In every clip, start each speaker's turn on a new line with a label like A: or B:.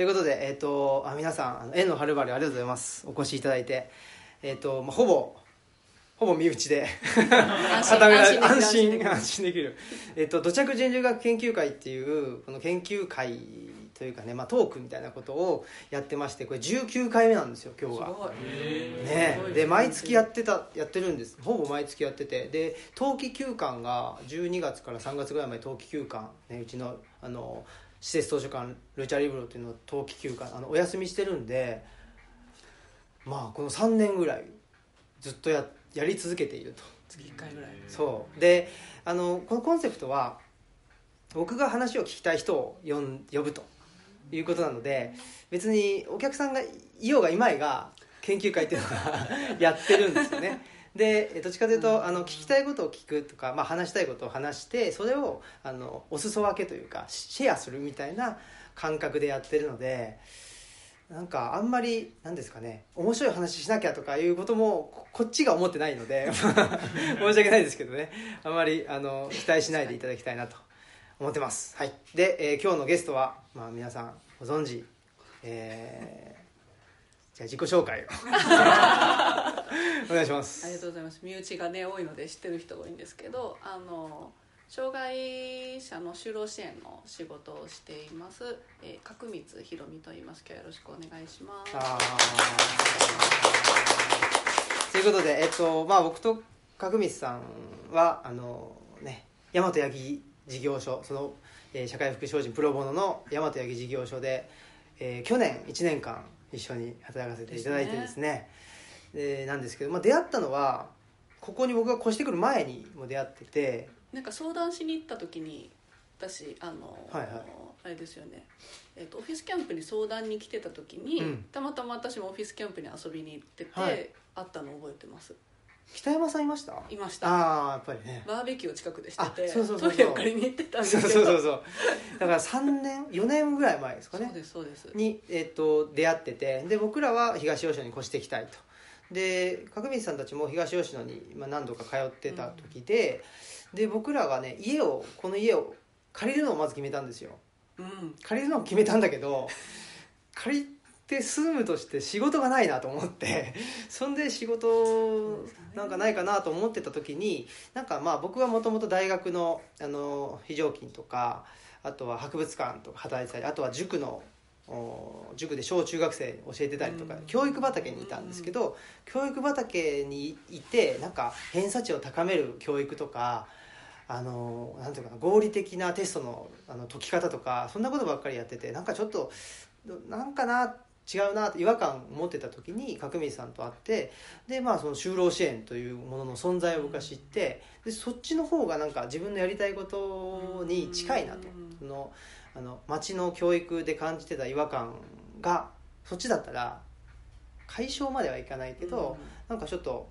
A: ということで、えっ、と、あ皆さん、あの縁のはるばるありがとうございます。お越しいただいて。えっ、と、まあ、ほぼ、ほぼ身内で。固められ安心
B: 安心できる。
A: 安心できる、えっと、土着人類学研究会っていうこの研究会というかね、まあ、トークみたいなことをやってましてこれ19回目なんですよ今日が。
B: すごい。
A: ね。で毎月やってたやってるんです。ほぼ毎月やってて。で冬季休館が12月から3月ぐらいまで冬季休館、ね、うちのあの施設図書館ルチャリブロっていうのを冬季休館あのお休みしてるんでまあこの3年ぐらいずっとややり続けていると。
B: 月1回ぐらい。
A: そう。であのこのコンセプトは僕が話を聞きたい人を呼ん呼ぶということなので別にお客さんがいようがいまいが研究会っていうのが やってるんですよねでえどっちかというとあの聞きたいことを聞くとか、まあ、話したいことを話してそれをあのお裾分けというかシェアするみたいな感覚でやってるのでなんかあんまりなんですかね面白い話しなきゃとかいうこともここっちが思ってないので 申し訳ないですけどね。あんまりあの期待しないでいただきたいなと思ってます。はい。で、えー今日のゲストは、まあ、皆さんご存知えーじゃあ自己紹介を。お願いします。
B: ありがとうございます。身内がね多いので知ってる人が多いんですけどあの障害者の就労支援の仕事をしています、えー、角光ひろみと言います今日はよろしくお願いします。
A: ということで、えっとまあ、僕と角光さんはあの、ね、大和八木事業所その、えー社会福祉法人プロボノの大和八木事業所で、えー去年1年間一緒に働かせていただいてですね。でなんですけど、まあ、出会ったのはここに僕が越してくる前にも出会ってて。
B: なんか相談しに行った時に私あの、
A: はいはい。
B: あれですよね、えっとオフィスキャンプに相談に来てた時に、
A: うん。
B: たまたま私もオフィスキャンプに遊びに行ってて、
A: はい。
B: 会ったのを覚えてます
A: 北山さんいました？
B: いました。
A: ああやっぱりね。
B: バーベキューを近くでしててトイレを借りに行ってたんです
A: そう
B: けど
A: そう。そうそうだから3年4年ぐらい前ですかね。
B: そうですそうです。
A: に、えっと出会っててで僕らは東吉野に越していきたいと。で角光さんたちも東吉野に、まあ、何度か通ってた時で、で僕らがね家をこの家を借りるのをまず決めたんですよ。
B: うん。
A: 借りるのを決めたんだけど借りて住むとして仕事がないなと思ってそんで仕事なんかないかなと思ってた時になんかまあ僕はもともと大学のあの非常勤とかあとは博物館とか働いてたりあとは塾のお塾で小中学生に教えてたりとか、
B: うん。
A: 教育畑にいたんですけど、教育畑にいてなんか偏差値を高める教育とかあのなんていうかな合理的なテストのあの解き方とかそんなことばっかりやっててなんかちょっとなんかな違うな違和感を持ってた時に角光さんと会ってでまあその就労支援というものの存在を僕は知ってでそっちの方がなんか自分のやりたいことに近いなと。
B: うん。
A: そのあの町の教育で感じてた違和感がそっちだったら解消まではいかないけど、なんかちょっと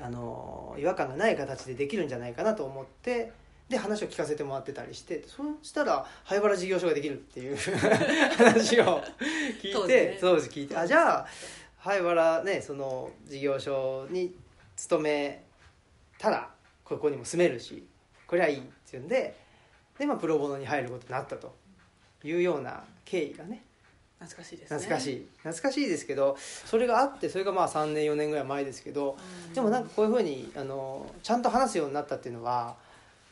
A: あの違和感がない形でできるんじゃないかなと思ってで話を聞かせてもらってたりしてそしたら灰原事業所ができるっていう 話を聞いて
B: 当時ね。
A: 聞いてあじゃあ灰原ねその事業所に勤めたらここにも住めるしこれはいいっていうんでで、まあ、プロボノに入ることになったと。いうような経緯がね。
B: 懐かしいですね。
A: 懐かしい。懐かしいですけどそれがあってそれがまあ3年4年ぐらい前ですけどでもなんかこういうふうにあのちゃんと話すようになったっていうのは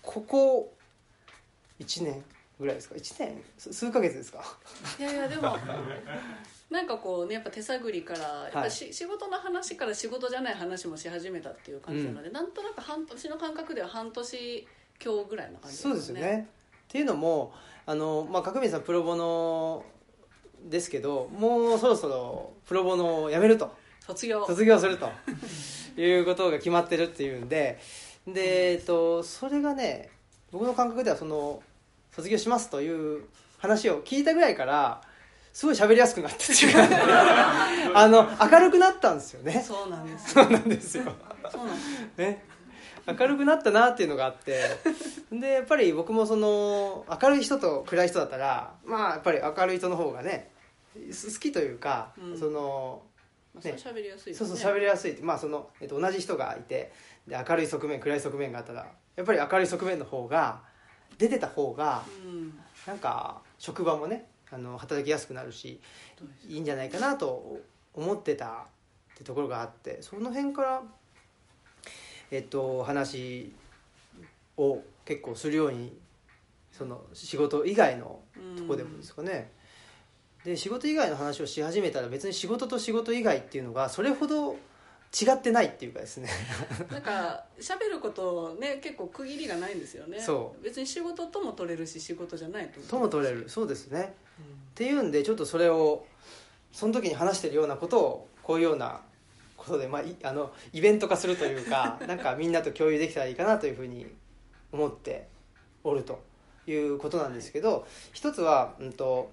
A: ここ1年ぐらいですか？1年？す数ヶ月ですか？
B: いやいやでもなんかこうねやっぱ手探りからやっぱし、仕事の話から仕事じゃない話もし始めたっていう感じなので、なんとなく半年の感覚では半年今日ぐらいの感じ
A: そうですよね。っていうのもあの、まあ、角見さんプロボノですけどもうそろそろプロボノをやめると。
B: 卒業。
A: 卒業すると。いうことが決まってるっていうんでで、えっと、それがね僕の感覚ではその卒業しますという話を聞いたぐらいからすごい喋りやすくなったっていうかあの明るくなったんですよね。
B: そうなんです。
A: そうなんですよ。
B: そうなんです。
A: ね。明るくなったなっていうのがあってでやっぱり僕もその明るい人と暗い人だったらまあやっぱり明るい人の方がね好きというか、
B: うん。
A: その
B: まあ、それ喋りやすいね。
A: そうそう喋りやすい。まあその、えっと、同じ人がいてで明るい側面暗い側面があったらやっぱり明るい側面の方が出てた方が
B: うん。
A: なんか職場もねあの働きやすくなるしいいんじゃないかなと思ってたってところがあってその辺からえっと話を結構するようにその仕事以外のとこでもですかね。で仕事以外の話をし始めたら別に仕事と仕事以外っていうのがそれほど違ってないっていうかですね。
B: なんか喋ることね結構区切りがないんですよね。
A: そう。
B: 別に仕事とも取れるし仕事じゃないと
A: とも取れる。そうですね、うん、っていうんでちょっとそれをその時に話してるようなことをこういうようなことで、まあ、あのイベント化するというか なんかみんなと共有できたらいいかなというふうに思っておるということなんですけど一つは、うんと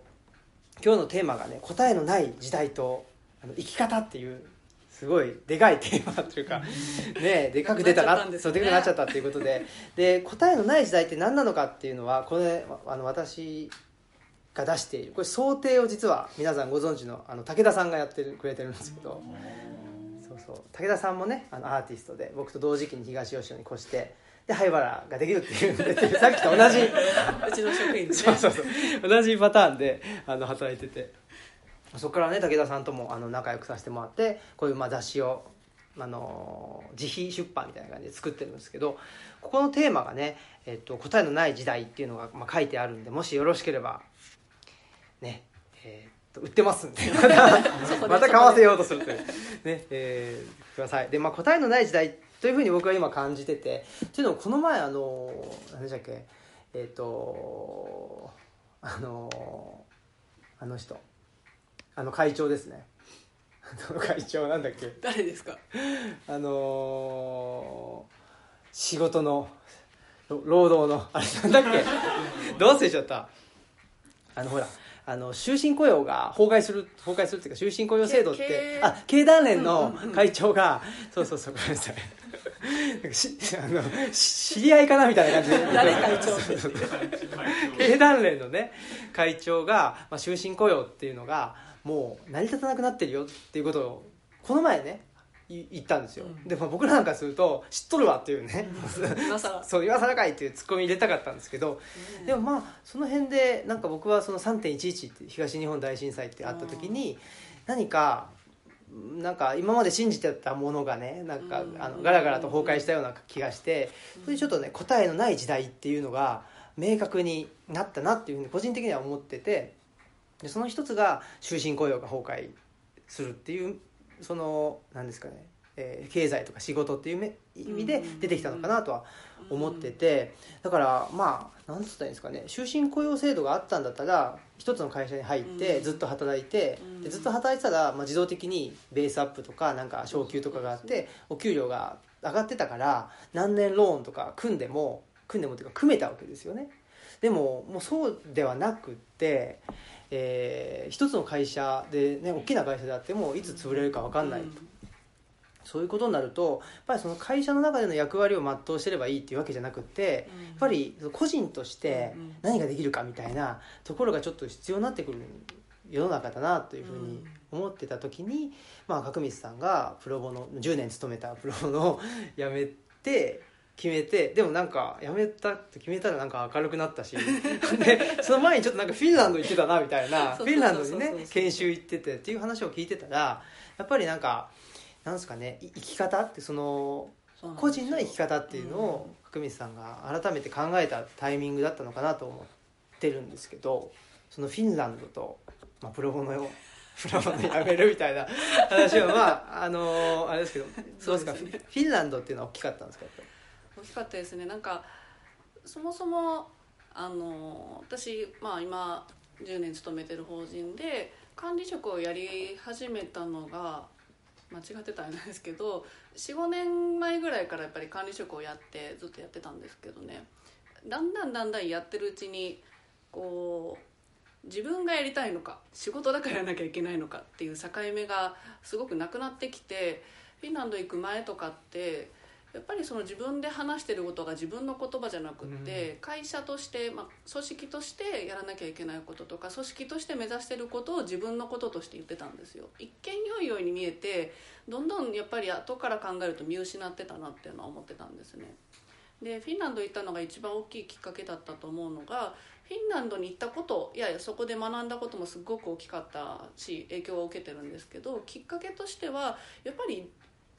A: 今日のテーマがね答えのない時代とあの生き方っていうすごいでかいテーマというかねでかく出たな、ね、そうでかくなっちゃったっていうことで。で答えのない時代って何なのかっていうのはこれあの私が出しているこれ想定を実は皆さんご存知のあの武田さんがやってくれてるんですけど。そうそう。武田さんもねあのアーティストで僕と同時期に東吉野に越してで灰原ができるっていうさっきと同じ。
B: うちの職員で、ね、
A: そうそうそう。同じパターンであの働いててそこからね武田さんともあの仲良くさせてもらってこういうまあ雑誌をあの自費出版みたいな感じで作ってるんですけどここのテーマがね、えっと「答えのない時代」っていうのが、まあ、書いてあるんでもしよろしければねえー、っと売ってますんでまた買わせようとするという。ねえー、ください。でまあ答えのない時代というふうに僕は今感じててというのもこの前あの何でしたっけえっ、ー、とあのあの人あの会長ですね。会長なんだっけ？
B: 誰ですか？
A: あの仕事の労働のあれなんだっけ？どう忘れちゃったあのほらあの終身雇用が崩壊する崩壊するっていうか終身雇用制度ってあ経団連の会長が、そうそうそうごめんなさい。しあの知り合いかなみたいな感じで。
B: 誰会長
A: 経団連のね会長が、まあ、終身雇用っていうのがもう成り立たなくなってるよっていうことをこの前ね言ったんですよ、うん、でも僕らなんかすると知っとるわっていうね、
B: 今
A: そう言わさらかいっていうツッコミ入れたかったんですけど、うん、でもまあその辺でなんか僕はその3.11って東日本大震災ってあった時に何かなんか今まで信じてたものがねなんかあのガラガラと崩壊したような気がしてそれでちょっとね答えのない時代っていうのが明確になったなっていうふうに個人的には思っててでその一つが終身雇用が崩壊するっていうその何ですかね、えー、経済とか仕事っていう意味で出てきたのかなとは思っててだからまあ何つったらいいんですかね終身雇用制度があったんだったら一つの会社に入ってずっと働いてでずっと働いてたら、まあ、自動的にベースアップとかなんか昇給とかがあってお給料が上がってたから何年ローンとか組んでも組んでもっていうか組めたわけですよねでももうそうではなくってえー、一つの会社で、ね、大きな会社であってもいつ潰れるか分かんないと、うん、そういうことになるとやっぱりその会社の中での役割を全うしてればいいっていうわけじゃなくて、うん、やっぱり個人として何ができるかみたいなところがちょっと必要になってくる世の中だなというふうに思ってた時に、まあ、角光さんがプロボの10年勤めたプロボのを辞めて決めてでもなんかやめたって決めたらなんか明るくなったし でその前にちょっとなんかフィンランド行ってたなみたいなフィンランドにね研修行っててっていう話を聞いてたらやっぱりなんかなんですかね生き方ってその個人の生き方っていうのを角光さんが改めて考えたタイミングだったのかなと思ってるんですけどそのフィンランドと、まあ、プロボの プロボのやめるみたいな話はまああのー、あれですけど そうですか、フィンランドっていうのは大きかったんですか？やっぱり。
B: 大きかったですね。なんかそもそもあの私、まあ、今10年勤めてる法人で管理職をやり始めたのが間違ってたんですけど45年前ぐらいからやっぱり管理職をやってずっとやってたんですけどね。だんだんだんだんやってるうちにこう自分がやりたいのか仕事だからやらなきゃいけないのかっていう境目がすごくなくなってきてフィンランド行く前とかってやっぱりその自分で話してることが自分の言葉じゃなくって、うん、会社として、まあ、組織としてやらなきゃいけないこととか組織として目指してることを自分のこととして言ってたんですよ。一見良いように見えてどんどんやっぱり後から考えると見失ってたなっていうのは思ってたんですね。でフィンランド行ったのが一番大きいきっかけだったと思うのがフィンランドに行ったこといやいやそこで学んだこともすごく大きかったし影響を受けてるんですけどきっかけとしてはやっぱり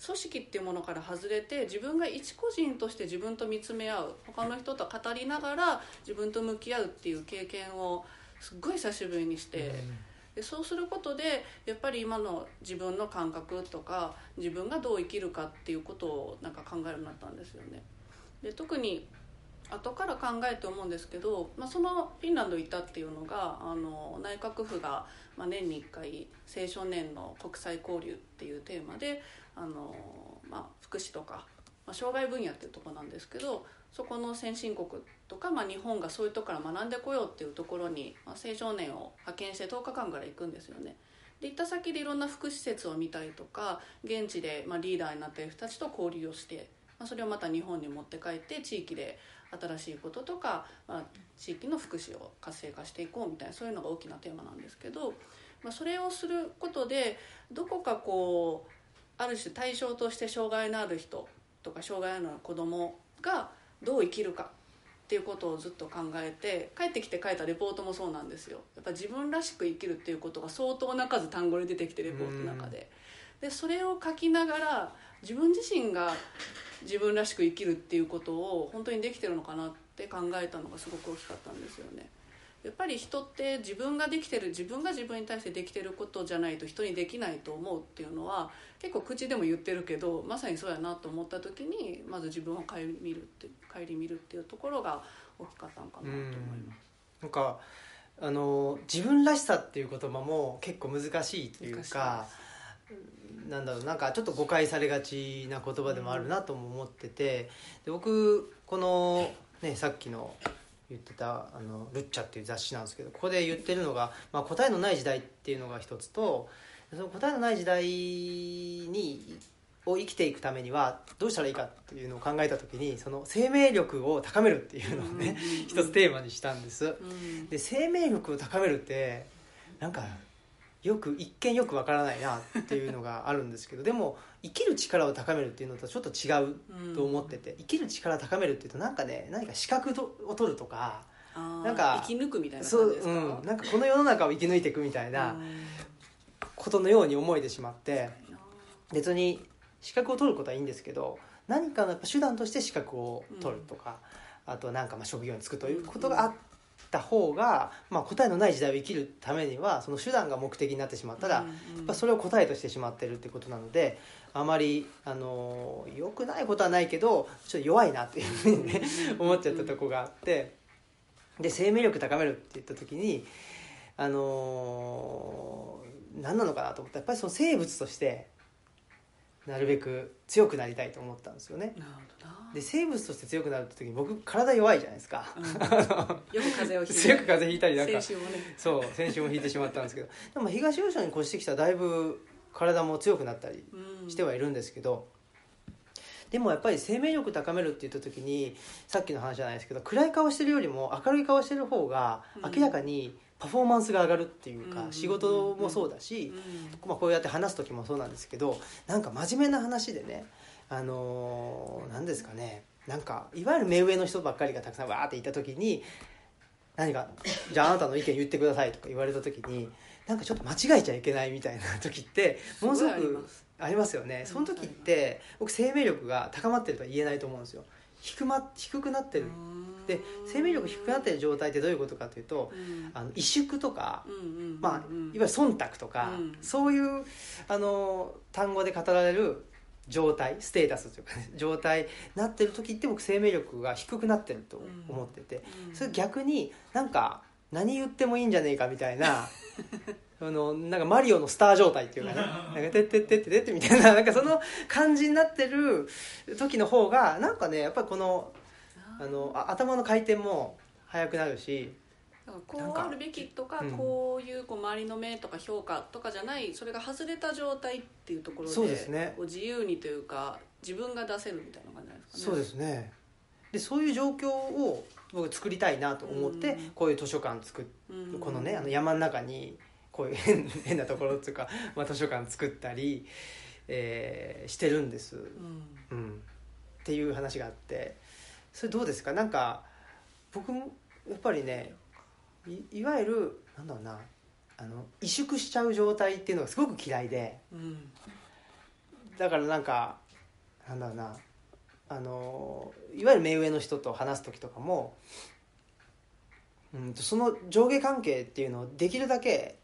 B: 組織っていうものから外れて自分が一個人として自分と見つめ合う他の人と語りながら自分と向き合うっていう経験をすっごい久しぶりにして。でそうすることでやっぱり今の自分の感覚とか自分がどう生きるかっていうことをなんか考えるようになったんですよね。で特に後から考えて思うんですけど、まあ、そのフィンランド行ったっていうのがあの内閣府が、まあ、年に1回青少年の国際交流っていうテーマであの、まあ、福祉とか、まあ、障害分野っていうとこなんですけどそこの先進国とか、まあ、日本がそういうとこから学んでこようっていうところに、まあ、青少年を派遣して10日間から行くんですよね。で行った先でいろんな福祉施設を見たりとか現地で、まあ、リーダーになっている人たちと交流をして、まあ、それをまた日本に持って帰って地域で新しいこととか、まあ、地域の福祉を活性化していこうみたいなそういうのが大きなテーマなんですけど、まあ、それをすることでどこかこうある種対象として障害のある人とか障害のある子供がどう生きるかっていうことをずっと考えて帰ってきて書いたレポートもそうなんですよやっぱ自分らしく生きるっていうことが相当な数単語で出てきてレポートの中ででそれを書きながら自分自身が自分らしく生きるっていうことを本当にできてるのかなって考えたのがすごく大きかったんですよね。やっぱり人って自分ができてる自分が自分に対してできてることじゃないと人にできないと思うっていうのは結構口でも言ってるけどまさにそうやなと思った時にまず自分を顧みるって顧みるっていうところが大きかったのかなと思います。
A: なんかあの自分らしさっていう言葉も結構難しいというかなんだろうなんかちょっと誤解されがちな言葉でもあるなとも思っててで僕この、ね、さっきの言ってたあの「ルッチャ」っていう雑誌なんですけどここで言ってるのが、まあ、答えのない時代っていうのが一つとその答えのない時代にを生きていくためにはどうしたらいいかっていうのを考えた時にその生命力を高めるっていうのをね、一つテーマにしたんです。で生命力を高めるってなんかよく一見よくわからないなっていうのがあるんですけどでも生きる力を高めるっていうのとちょっと違うと思ってて、生きる力を高めるっていうとなんかね何か資格を取るとか
B: なんか生き抜くみたいな
A: そう、うん、なんかこの世の中を生き抜いていくみたいなことのように思えてしまって別に資格を取ることはいいんですけど何かの手段として資格を取るとか、あとなんかまあ職業に就くということがあった方が、まあ、答えのない時代を生きるためにはその手段が目的になってしまったら、やっぱそれを答えとしてしまってるってことなのであまりあの良くないことはないけどちょっと弱いなっていうふうにね思っちゃったとこがあってで生命力高めるって言った時にあの何なのかなと思った。らやっぱりその生物としてなるべく強くなりたいと思ったんですよね。で生物として強くなるって時に僕体弱いじゃないですか、うん、よく
B: 風邪をひい
A: て。よく風邪ひいたりなんか。
B: 先週もね。
A: そう先週も引いてしまったんですけど。でも東吉野に越してきたらだいぶ体も強くなったりしてはいるんですけど、でもやっぱり生命力高めるって言った時にさっきの話じゃないですけど暗い顔してるよりも明るい顔してる方が明らかにパフォーマンスが上がるっていうか、仕事もそうだし、まあ、こうやって話す時もそうなんですけどなんか真面目な話でねあの何ですかねなんかいわゆる目上の人ばっかりがたくさんわーっていた時に何か「じゃああなたの意見言ってください」とか言われた時になんかちょっと間違えちゃいけないみたいな時ってものすごくありますよね。その時って僕生命力が高まってるとは言えないと思うんですよ低,、ま、低くなってる。で生命力低くなってる状態ってどういうことかというと、あの萎縮とか、まあ、いわゆる忖度とか、そういうあの単語で語られる状態ステータスというか、ね、状態なってる時って僕生命力が低くなってると思ってて、それ逆になんか何言ってもいいんじゃねえかみたいな あのなんかマリオのスター状態っていうかね「なんかてってってってって」みたいな なんかその感じになってる時の方がなんかねやっぱりこのあのあ頭の回転も速くなるし
B: こうあるべきとか、こういうこう周りの目とか評価とかじゃないそれが外れた状態っていうところで
A: そうですね。
B: 自由にというか自分が出せるみたいな感じなんですかね。
A: そうですね。でそういう状況を僕作りたいなと思って、こういう図書館作っ、このねあの山の中にこういう変 変なところっていうか、まあ、図書館作ったり、えー、してるんです、うん、うん、っていう話があってそれどうですか？なんか僕もやっぱりねいいわゆるなんだろうなあの萎縮しちゃう状態っていうのがすごく嫌いで。
B: うん
A: だからなんかなんだろうなあのいわゆる目上の人と話す時とかもうんとその上下関係っていうのをできるだけ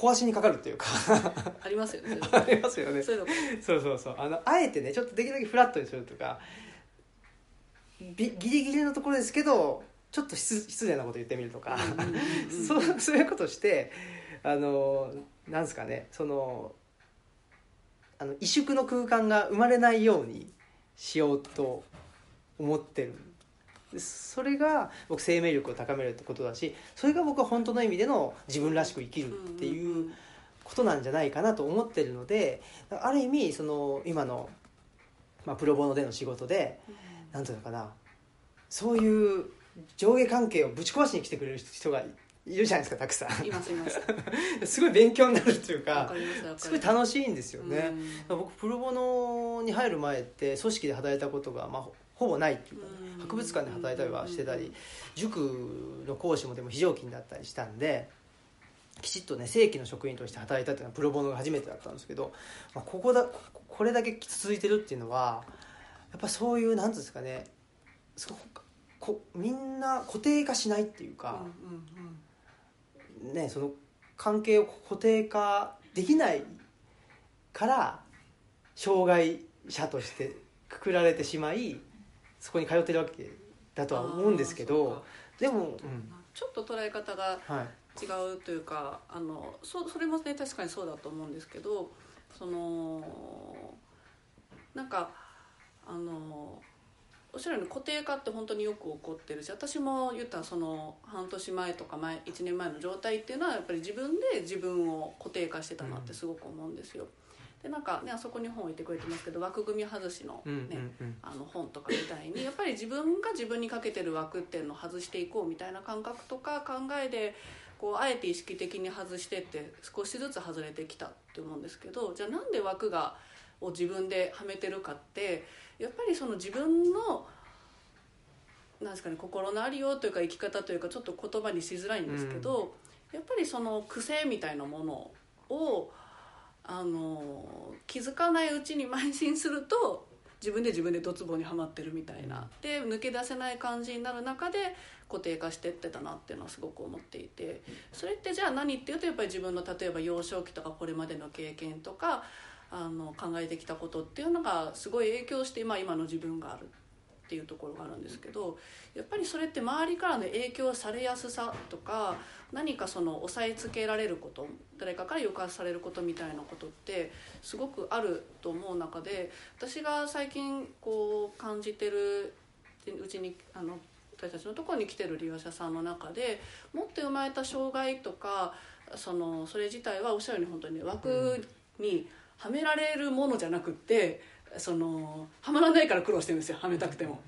A: 壊しにかかるっていうか。
B: ありますよね。
A: ありますよね。
B: そういうの。
A: そうそうそう。あのあえてねちょっとできるだけフラットにするとかびギリギリのところですけどちょっと失失礼なこと言ってみるとか。そういうことしてあのなんですかねそのあの萎縮の空間が生まれないようにしようと思ってるでそれが僕生命力を高めるってことだしそれが僕は本当の意味での自分らしく生きるっていうことなんじゃないかなと思ってるのである意味その今の、まあ、プロボノでの仕事でなんていうのかなそういう上下関係をぶち壊しに来てくれる人がいるじゃないですかたくさん。
B: いますいます。
A: すごい勉強になるっていうか
B: す
A: ごい楽しいんですよね、
B: うん。
A: 僕プロボノに入る前って組織で働いたことが、まあ、ほほぼないっていうかね、
B: うん。
A: 博物館で働いたりはしてたり塾の講師もでも非常勤だったりしたんできちっとね正規の職員として働いたっていうのはプロボノが初めてだったんですけど、まあ、ここだここれだけ続いてるっていうのはやっぱそういうなんていうんですかねすごくこみんな固定化しないっていうか、
B: うんうん。
A: ね、その関係を固定化できないから障害者としてくくられてしまいそこに通ってるわけだとは思うんですけど
B: か。
A: でも、うん。
B: ちょっと捉え方が
A: はい、
B: 違うというかあのそそれもね確かにそうだと思うんですけどそのなんかあのおっしゃるように固定化って本当によく起こってるし私も言ったらその半年前とか前1年前の状態っていうのはやっぱり自分で自分を固定化してたなってすごく思うんですよ。でなんかねあそこに本置いてくれてますけど枠組み外しの
A: うん
B: ね、
A: うんうん。
B: あの本とかみたいにやっぱり自分が自分にかけてる枠っていうのを外していこうみたいな感覚とか考えでこうあえて意識的に外してって少しずつ外れてきたって思うんですけどじゃあなんで枠がを自分ではめてるかってやっぱりその自分のなんですかね心のありようというか生き方というかちょっと言葉にしづらいんですけど、やっぱりその癖みたいなものをあの気づかないうちに邁進すると自分で自分でドツボにはまってるみたいな。で抜け出せない感じになる中で固定化してってたなっていうのはすごく思っていて。それってじゃあ何っていうとやっぱり自分の例えば幼少期とかこれまでの経験とかあの考えてきたことっていうのがすごい影響して、まあ、今の自分がある。っていうところがあるんですけどやっぱりそれって周りからの影響されやすさとか何かその押さえつけられること誰かから抑圧されることみたいなことってすごくあると思う中で私が最近こう感じてるうちにあの私たちのところに来てる利用者さんの中で持って生まれた障害とかそのそれ自体はおっしゃるように本当に枠にはめられるものじゃなくってそのはまらないから苦労してるんですよ。はめたくても。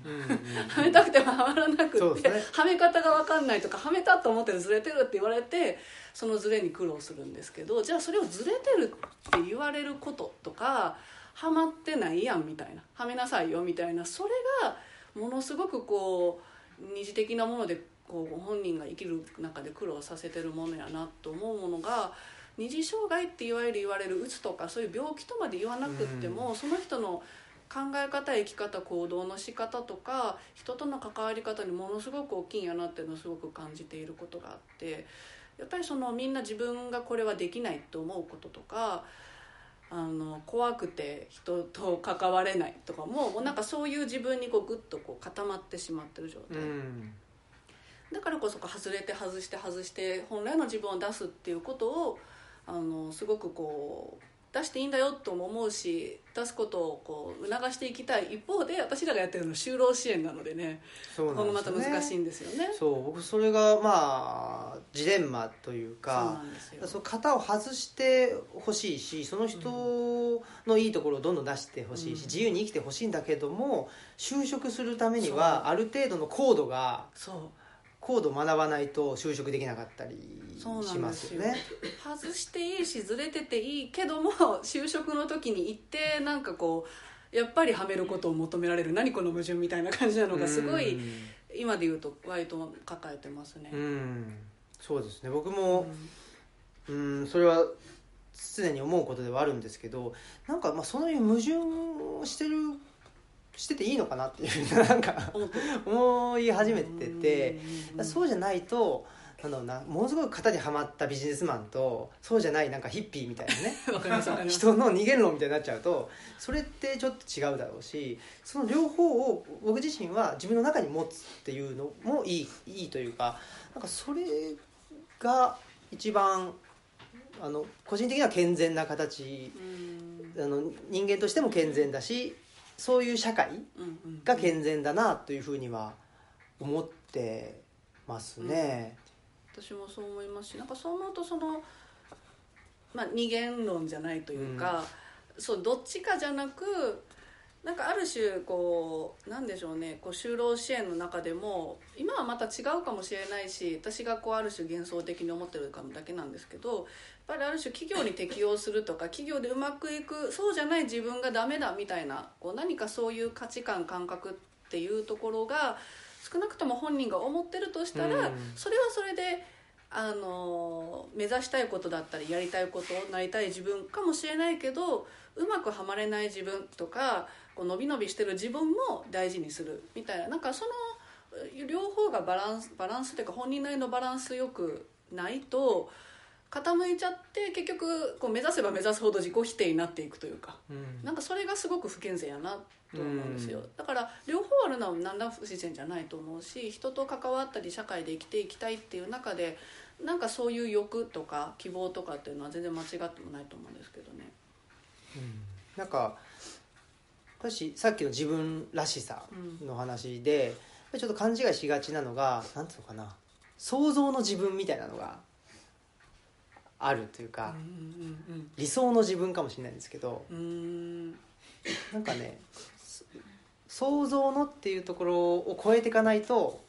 B: はめたくてもはまらなくって、
A: ね。
B: はめ方が分かんないとかはめたと思ってずれてるって言われてそのずれに苦労するんですけどじゃあそれをずれてるって言われることとかはまってないやんみたいな。はめなさいよみたいな。それがものすごくこう二次的なものでこう本人が生きる中で苦労させてるものやなと思うものが二次障害っていわゆる言われるうつとかそういう病気とまで言わなくっても、その人の考え方生き方行動の仕方とか人との関わり方にものすごく大きいんやなっていうのをすごく感じていることがあってやっぱりそのみんな自分がこれはできないと思うこととかあの怖くて人と関われないとかももうなんかそういう自分にこうグッとこう固まってしまってる状態、
A: うん。
B: だからこそ外れて外して外して本来の自分を出すっていうことをあのすごくこう出していいんだよとも思うし出すことをこう促していきたい一方で私らがやってるのは就労支援なのでね
A: そう
B: ここ
A: なんですよね。
B: もまた難しいんですよね。
A: そう僕それがまあジレンマという
B: そう
A: か
B: なんですよ。
A: その型を外してほしいしその人のいいところをどんどん出してほしいし、
B: うん。
A: 自由に生きてほしいんだけども就職するためにはある程度の高度が
B: そう
A: 高度を学ばないと就職できなかったりしますよね。
B: 外していいしずれてていいけども 就職の時に行ってなんかこうやっぱりはめることを求められる。何この矛盾みたいな感じなのがすごい
A: うん。
B: 今で言うと割と抱えてますね。
A: うん。そうですね。僕もうん。それは常に思うことではあるんですけどなんかまあそういう矛盾をしてるしてていいのかなっていうふうな なんか思い始めててそうじゃないとなんだろうなものすごく型にはまったビジネスマンとそうじゃないなんかヒッピーみたいなね 人の逃げるのみたいになっちゃうとそれってちょっと違うだろうしその両方を僕自身は自分の中に持つっていうのもいいいいというかなんかそれが一番あの個人的には健全な形。あの人間としても健全だしそういう社会が健全だなというふうには思ってますね。
B: うん、私もそう思いますしなんかそう思うとその、まあ、二元論じゃないというか、うん、そうどっちかじゃなくなんかある種こうなんでしょうねこう就労支援の中でも今はまた違うかもしれないし私がこうある種幻想的に思ってるかだけなんですけどやっぱりある種企業に適応するとか企業でうまくいくそうじゃない自分がダメだみたいなこう何かそういう価値観感覚っていうところが少なくとも本人が思ってるとしたら、それはそれであの目指したいことだったりやりたいことなりたい自分かもしれないけどうまくはまれない自分とかこう伸び伸びしてる自分も大事にするみたいな。なんかその両方がバランスバランスというか本人なりのバランスよくないと傾いちゃって結局こう目指せば目指すほど自己否定になっていくというか、うん、なんかそれがすごく不健全やなと思うんですよ、うん、だから両方あるのは何ら不自然じゃないと思うし人と関わったり社会で生きていきたいっていう中でなんかそういう欲とか希望とかっていうのは全然間違ってもないと思うんですけどね。
A: うん、なんか私さっきの自分らしさの話で、うん、ちょっと勘違いしがちなのが何ていうのかな。想像の自分みたいなのがあるというか、うんうんうん、理想の自分かもしれないんですけどん。なんかね想像のっていうところを超えていかないと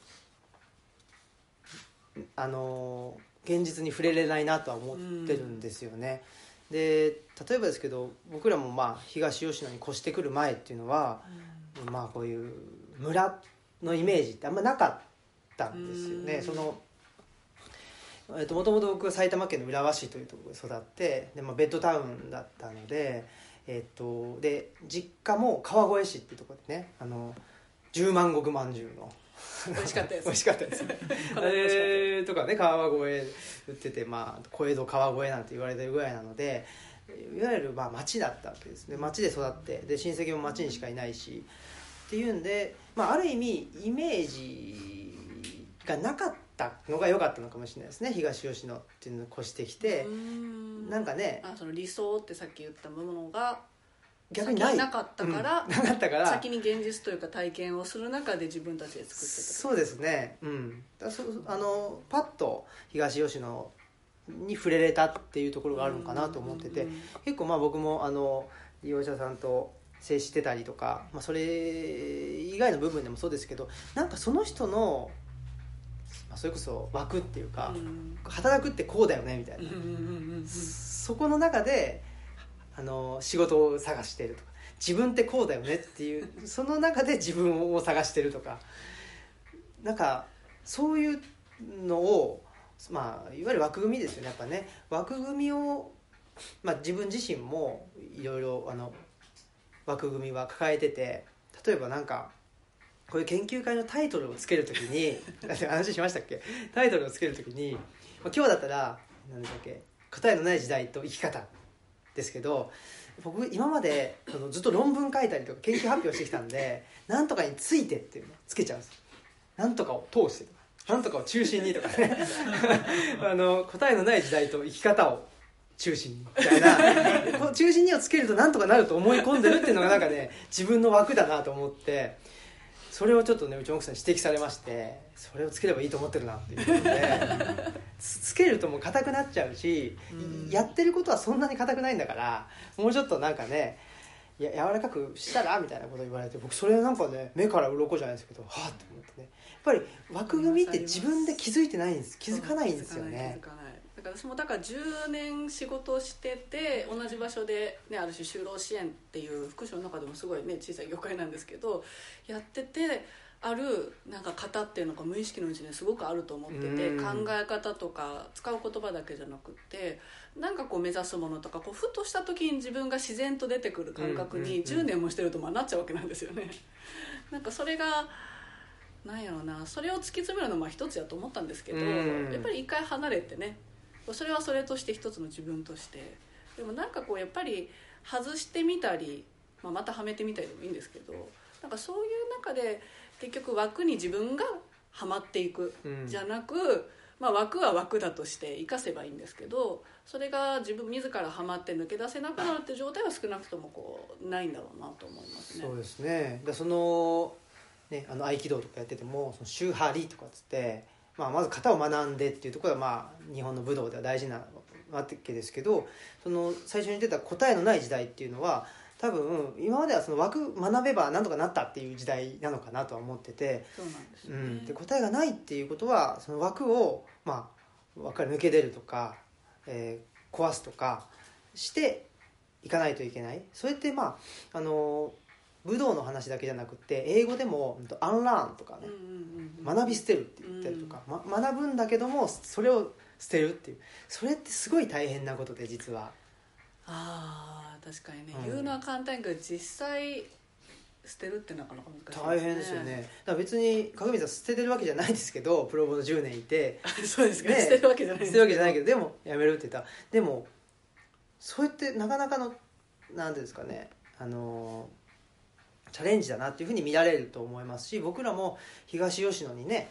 A: あの現実に触れれないなとは思ってるんですよね。うんで例えばですけど僕らもまあ東吉野に越してくる前っていうのは、うん、まあこういう村のイメージってあんまなかったんですよね。そのえともともと僕は埼玉県の浦和市というところで育ってで、まあ、ベッドタウンだったので,、えっとで実家も川越市っていうところでねあの十万石まんじゅうの
B: 美味しかったです。
A: 美味しかったです。あれとかね川越売っててまあ小江戸川越なんて言われてるぐらいなのでいわゆるまあ町だったわけですね。町で育ってで親戚も町にしかいないしっていうんで、まあ、ある意味イメージがなかったのが良かったのかもしれないですね。東吉野っていうのを越してきて。なんかね
B: あその理想ってさっき言ったものが
A: 逆にない。
B: なかったから、
A: うん、なかったから。
B: 先に現実というか体験をする中で自分たちで作ってた
A: そうですね。うん。だそあのパッと東吉野に触れれたっていうところがあるのかなと思ってて、結構まあ僕もあの利用者さんと接してたりとか、まあ、それ以外の部分でもそうですけどなんかその人のそれこそ枠っていうか、働くってこうだよねみたいな、そこの中であの仕事を探してるとか。自分ってこうだよねっていうその中で自分を探してるとか。なんかそういうのをまあいわゆる枠組みですよね。やっぱね。枠組みを、まあ、自分自身もいろいろあの枠組みは抱えてて。例えばなんかこういう研究会のタイトルをつけるときに 話しましたっけ？タイトルをつけるときに、まあ、今日だったら何だっけ？答えのない時代と生き方。ですけど僕今までそのずっと論文書いたりとか研究発表してきたんで「なんとかについて」っていうのをつけちゃうんです。なんとかを通してとか。なんとかを中心にとかね。あの答えのない時代と生き方を中心にみたいな。こ中心にをつけるとなんとかなると思い込んでるっていうのがなんかね自分の枠だなと思ってそれをちょっとねうちの奥さんに指摘されましてそれをつければいいと思ってるなっていうことで つけるともう硬くなっちゃうし、うん、やってることはそんなに硬くないんだからもうちょっとなんかねや柔らかくしたらみたいなこと言われて僕それなんかね目から鱗じゃないですけどはあって思ってね。やっぱり枠組みって自分で気づいてないんです。気づかないんですよね。
B: 気づか私もだから10年仕事をしてて同じ場所で、ね、ある種就労支援っていう福祉の中でもすごいね小さい業界なんですけどやっててあるなんか型っていうのが無意識のうちにすごくあると思ってて、
A: うん。
B: 考え方とか使う言葉だけじゃなくってなんかこう目指すものとかこうふとした時に自分が自然と出てくる感覚に
A: うんうんうん
B: 10年もしてるとまあなっちゃうわけなんですよね。なんかそれがなんやろうなそれを突き詰めるのもまあ一つやと思ったんですけど、
A: うん。
B: やっぱり一回離れてねそれはそれとして一つの自分として。でもなんかこうやっぱり外してみたり、まあ、またはめてみたりでもいいんですけどなんかそういう中で結局枠に自分がはまっていく
A: うん。
B: じゃなく、まあ、枠は枠だとして生かせばいいんですけどそれが自分自らはまって抜け出せなくなるって状態は少なくともこうないんだろうなと思いますね。
A: そうですね。でそのねあの合気道とかやっててもその宗派理とかっつって、まあ、まず型を学んでっていうところが、まあ、日本の武道では大事なわけですけどその最初に出た答えのない時代っていうのは多分今まではその枠学べばなんとかなったっていう時代なのかなとは思ってて、
B: そうなんですよね。
A: うん、で答えがないっていうことはその枠を、まあ、枠から抜け出るとか、えー壊すとかしていかないといけない。それってまああの武道の話だけじゃなくて英語でも「アンラーン」とかね学び捨てるって言ったりとか、ま、学ぶんだけどもそれを捨てるっていう。それってすごい大変なことで実は。
B: あー確かにね、
A: うん。
B: 言うのは簡単やけど実際捨てるってなかなか難しい
A: 大変ですよね。だから別に角水さん捨ててるわけじゃないですけどプロボの10年いて。
B: そうですか、
A: ね
B: 捨てるわけじゃない
A: 捨てるわけじゃないけどでもやめるって言った。らでもそれってなかなかのなんていうんですかね。あのチャレンジだなっていうふうに見られると思いますし僕らも東吉野にね、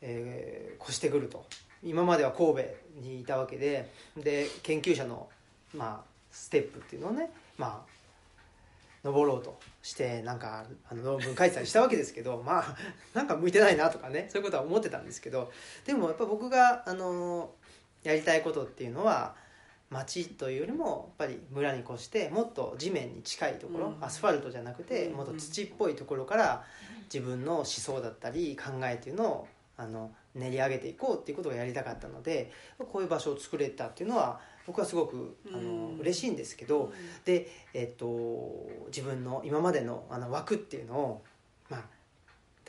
A: えー越してくると。今までは神戸にいたわけでで研究者の、まあ、ステップっていうのをねまあ登ろうとしてなんかあの論文書いてたりしたわけですけどまあなんか向いてないなとかねそういうことは思ってたんですけどでもやっぱ僕があのやりたいことっていうのは町というよりもやっぱり村に越してもっと地面に近いところ、
B: うん。
A: アスファルトじゃなくて
B: うん。
A: もっと土っぽいところから自分の思想だったり考えっていうのをあの練り上げていこうっていうことをやりたかったのでこういう場所を作れたっていうのは僕はすごくあの、
B: うん
A: 嬉しいんですけど、で、えっと、自分の今までのあの枠っていうのを、まあ、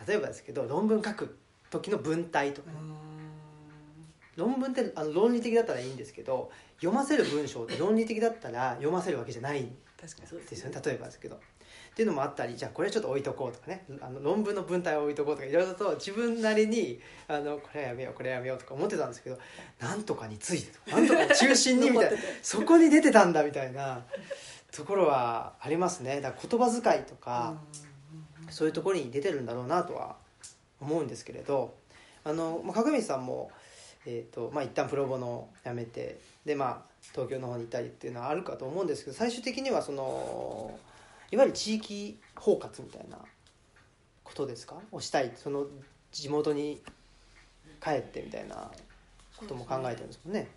A: 例えばですけど論文書く時の文体とかね、論文ってあの論理的だったらいいんですけど読ませる文章って論理的だったら読ませるわけじゃないん
B: 確かにそうで
A: ですよね。例えばですけど。っていうのもあったりじゃあこれちょっと置いとこうとかね。あの論文の文体を置いとこうとかいろいろと自分なりにあのこれはやめようこれはやめようとか思ってたんですけどなんとかについてとかなんとかの中心にみたいな そこに出てたんだみたいなところはありますね。だから言葉遣いとか、そういうところに出てるんだろうなとは思うんですけれど。あの、まあ、鏡さんも、えーとまあ、一旦プロボノ辞めてで、まあ、東京の方にいたりっていうのはあるかと思うんですけど最終的にはそのいわゆる地域包括みたいなことですか？をしたい。その地元に帰ってみたいなことも考えてるんですもんね。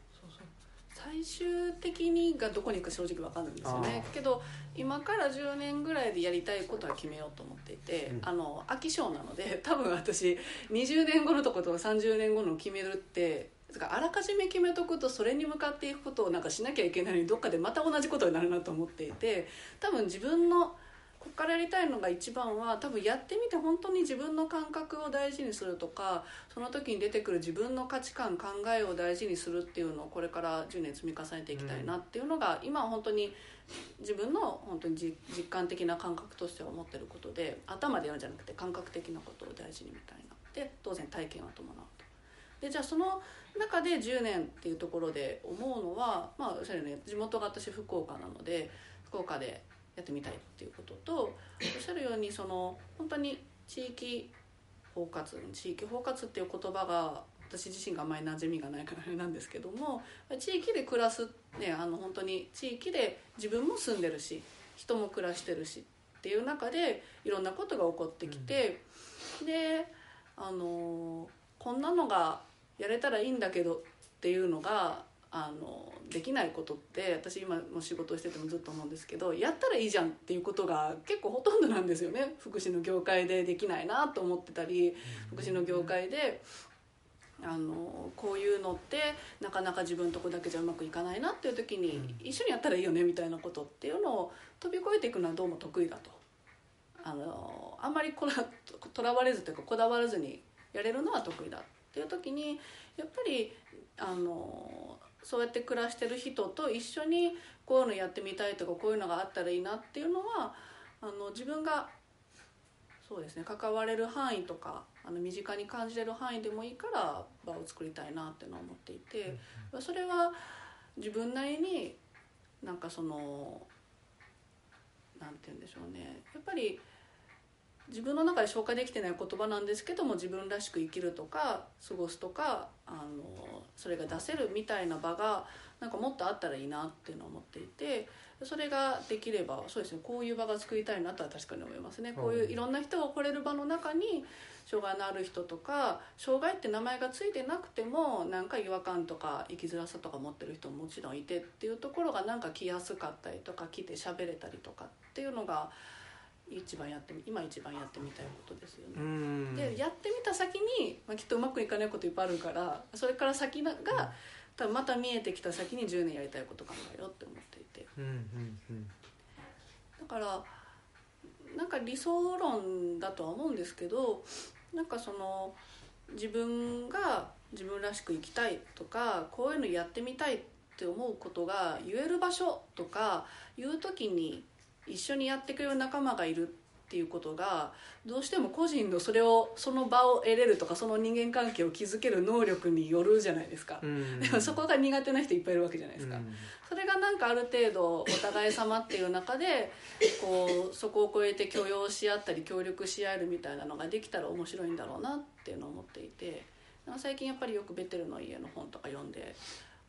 B: 最終的にがどこに行くか正直わかんないんですよね。
A: あ
B: けど今から10年ぐらいでやりたいことは決めようと思っていて、
A: うん。
B: あの飽き性なので多分私20年後のとことか30年後のを決めるってあらかじめ決めとくとそれに向かっていくことをなんかしなきゃいけないのにどっかでまた同じことになるなと思っていて多分自分のここからやりたいのが一番は多分やってみて本当に自分の感覚を大事にするとかその時に出てくる自分の価値観考えを大事にするっていうのをこれから10年積み重ねていきたいなっていうのが、今本当に自分の本当に実実感的な感覚としては思ってることで頭でやるんじゃなくて感覚的なことを大事にみたいなで当然体験は伴うと。でじゃあその中で10年っていうところで思うのはまあおっしゃるように地元が私福岡なので福岡でやってみたいっていうこととおっしゃるようにその本当に地域包括地域包括っていう言葉が私自身があんまり馴染みがないからあれなんですけども地域で暮らすねあの本当に地域で自分も住んでるし人も暮らしてるしっていう中でいろんなことが起こってきて、であのこんなのがやれたらいいんだけどっていうのがあのできないことって私今も仕事をしててもずっと思うんですけどやったらいいじゃんっていうことが結構ほとんどなんですよね。福祉の業界でできないなと思ってたり福祉の業界であのこういうのってなかなか自分のとこだけじゃうまくいかないなっていう時に一緒にやったらいいよねみたいなことっていうのを飛び越えていくのはどうも得意だと。あのあんまりこらとらわれずというかこだわらずにやれるのは得意だっていう時にやっぱりあのそうやって暮らしてる人と一緒にこういうのやってみたいとかこういうのがあったらいいなっていうのはあの自分がそうですね関われる範囲とかあの身近に感じれる範囲でもいいから場を作りたいなっていうのは思っていてそれは自分なりになんかそのなんて言うんでしょうね。やっぱり自分の中で消化できてない言葉なんですけども自分らしく生きるとか過ごすとかあのそれが出せるみたいな場がなんかもっとあったらいいなっていうのを思っていてそれができればそうですねこういう場が作りたいなとは確かに思いますね。こういういろんな人が来れる場の中に障害のある人とか障害って名前が付いてなくてもなんか違和感とか生きづらさとか持ってる人ももちろんいてっていうところがなんか来やすかったりとか来て喋れたりとかっていうのが一番やって今一番やってみたいことですよね。でやってみた先に、まあ、きっとうまくいかないこといっぱいあるからそれから先が、多分また見えてきた先に10年やりたいこと考えようって思っていて。だからなんか理想論だとは思うんですけどなんかその自分が自分らしく生きたいとかこういうのやってみたいって思うことが言える場所とか言う時に一緒にやってくれる仲間がいるっていうことがどうしても個人のそれをその場を得れるとかその人間関係を築ける能力によるじゃないですか、うん、でもそこが苦手な人いっぱいいるわけじゃないですか、うん、それがなんかある程度お互い様っていう中でこうそこを超えて許容し合ったり協力し合えるみたいなのができたら面白いんだろうなっていうのを思っていて。最近やっぱりよくベテルの家の本とか読んで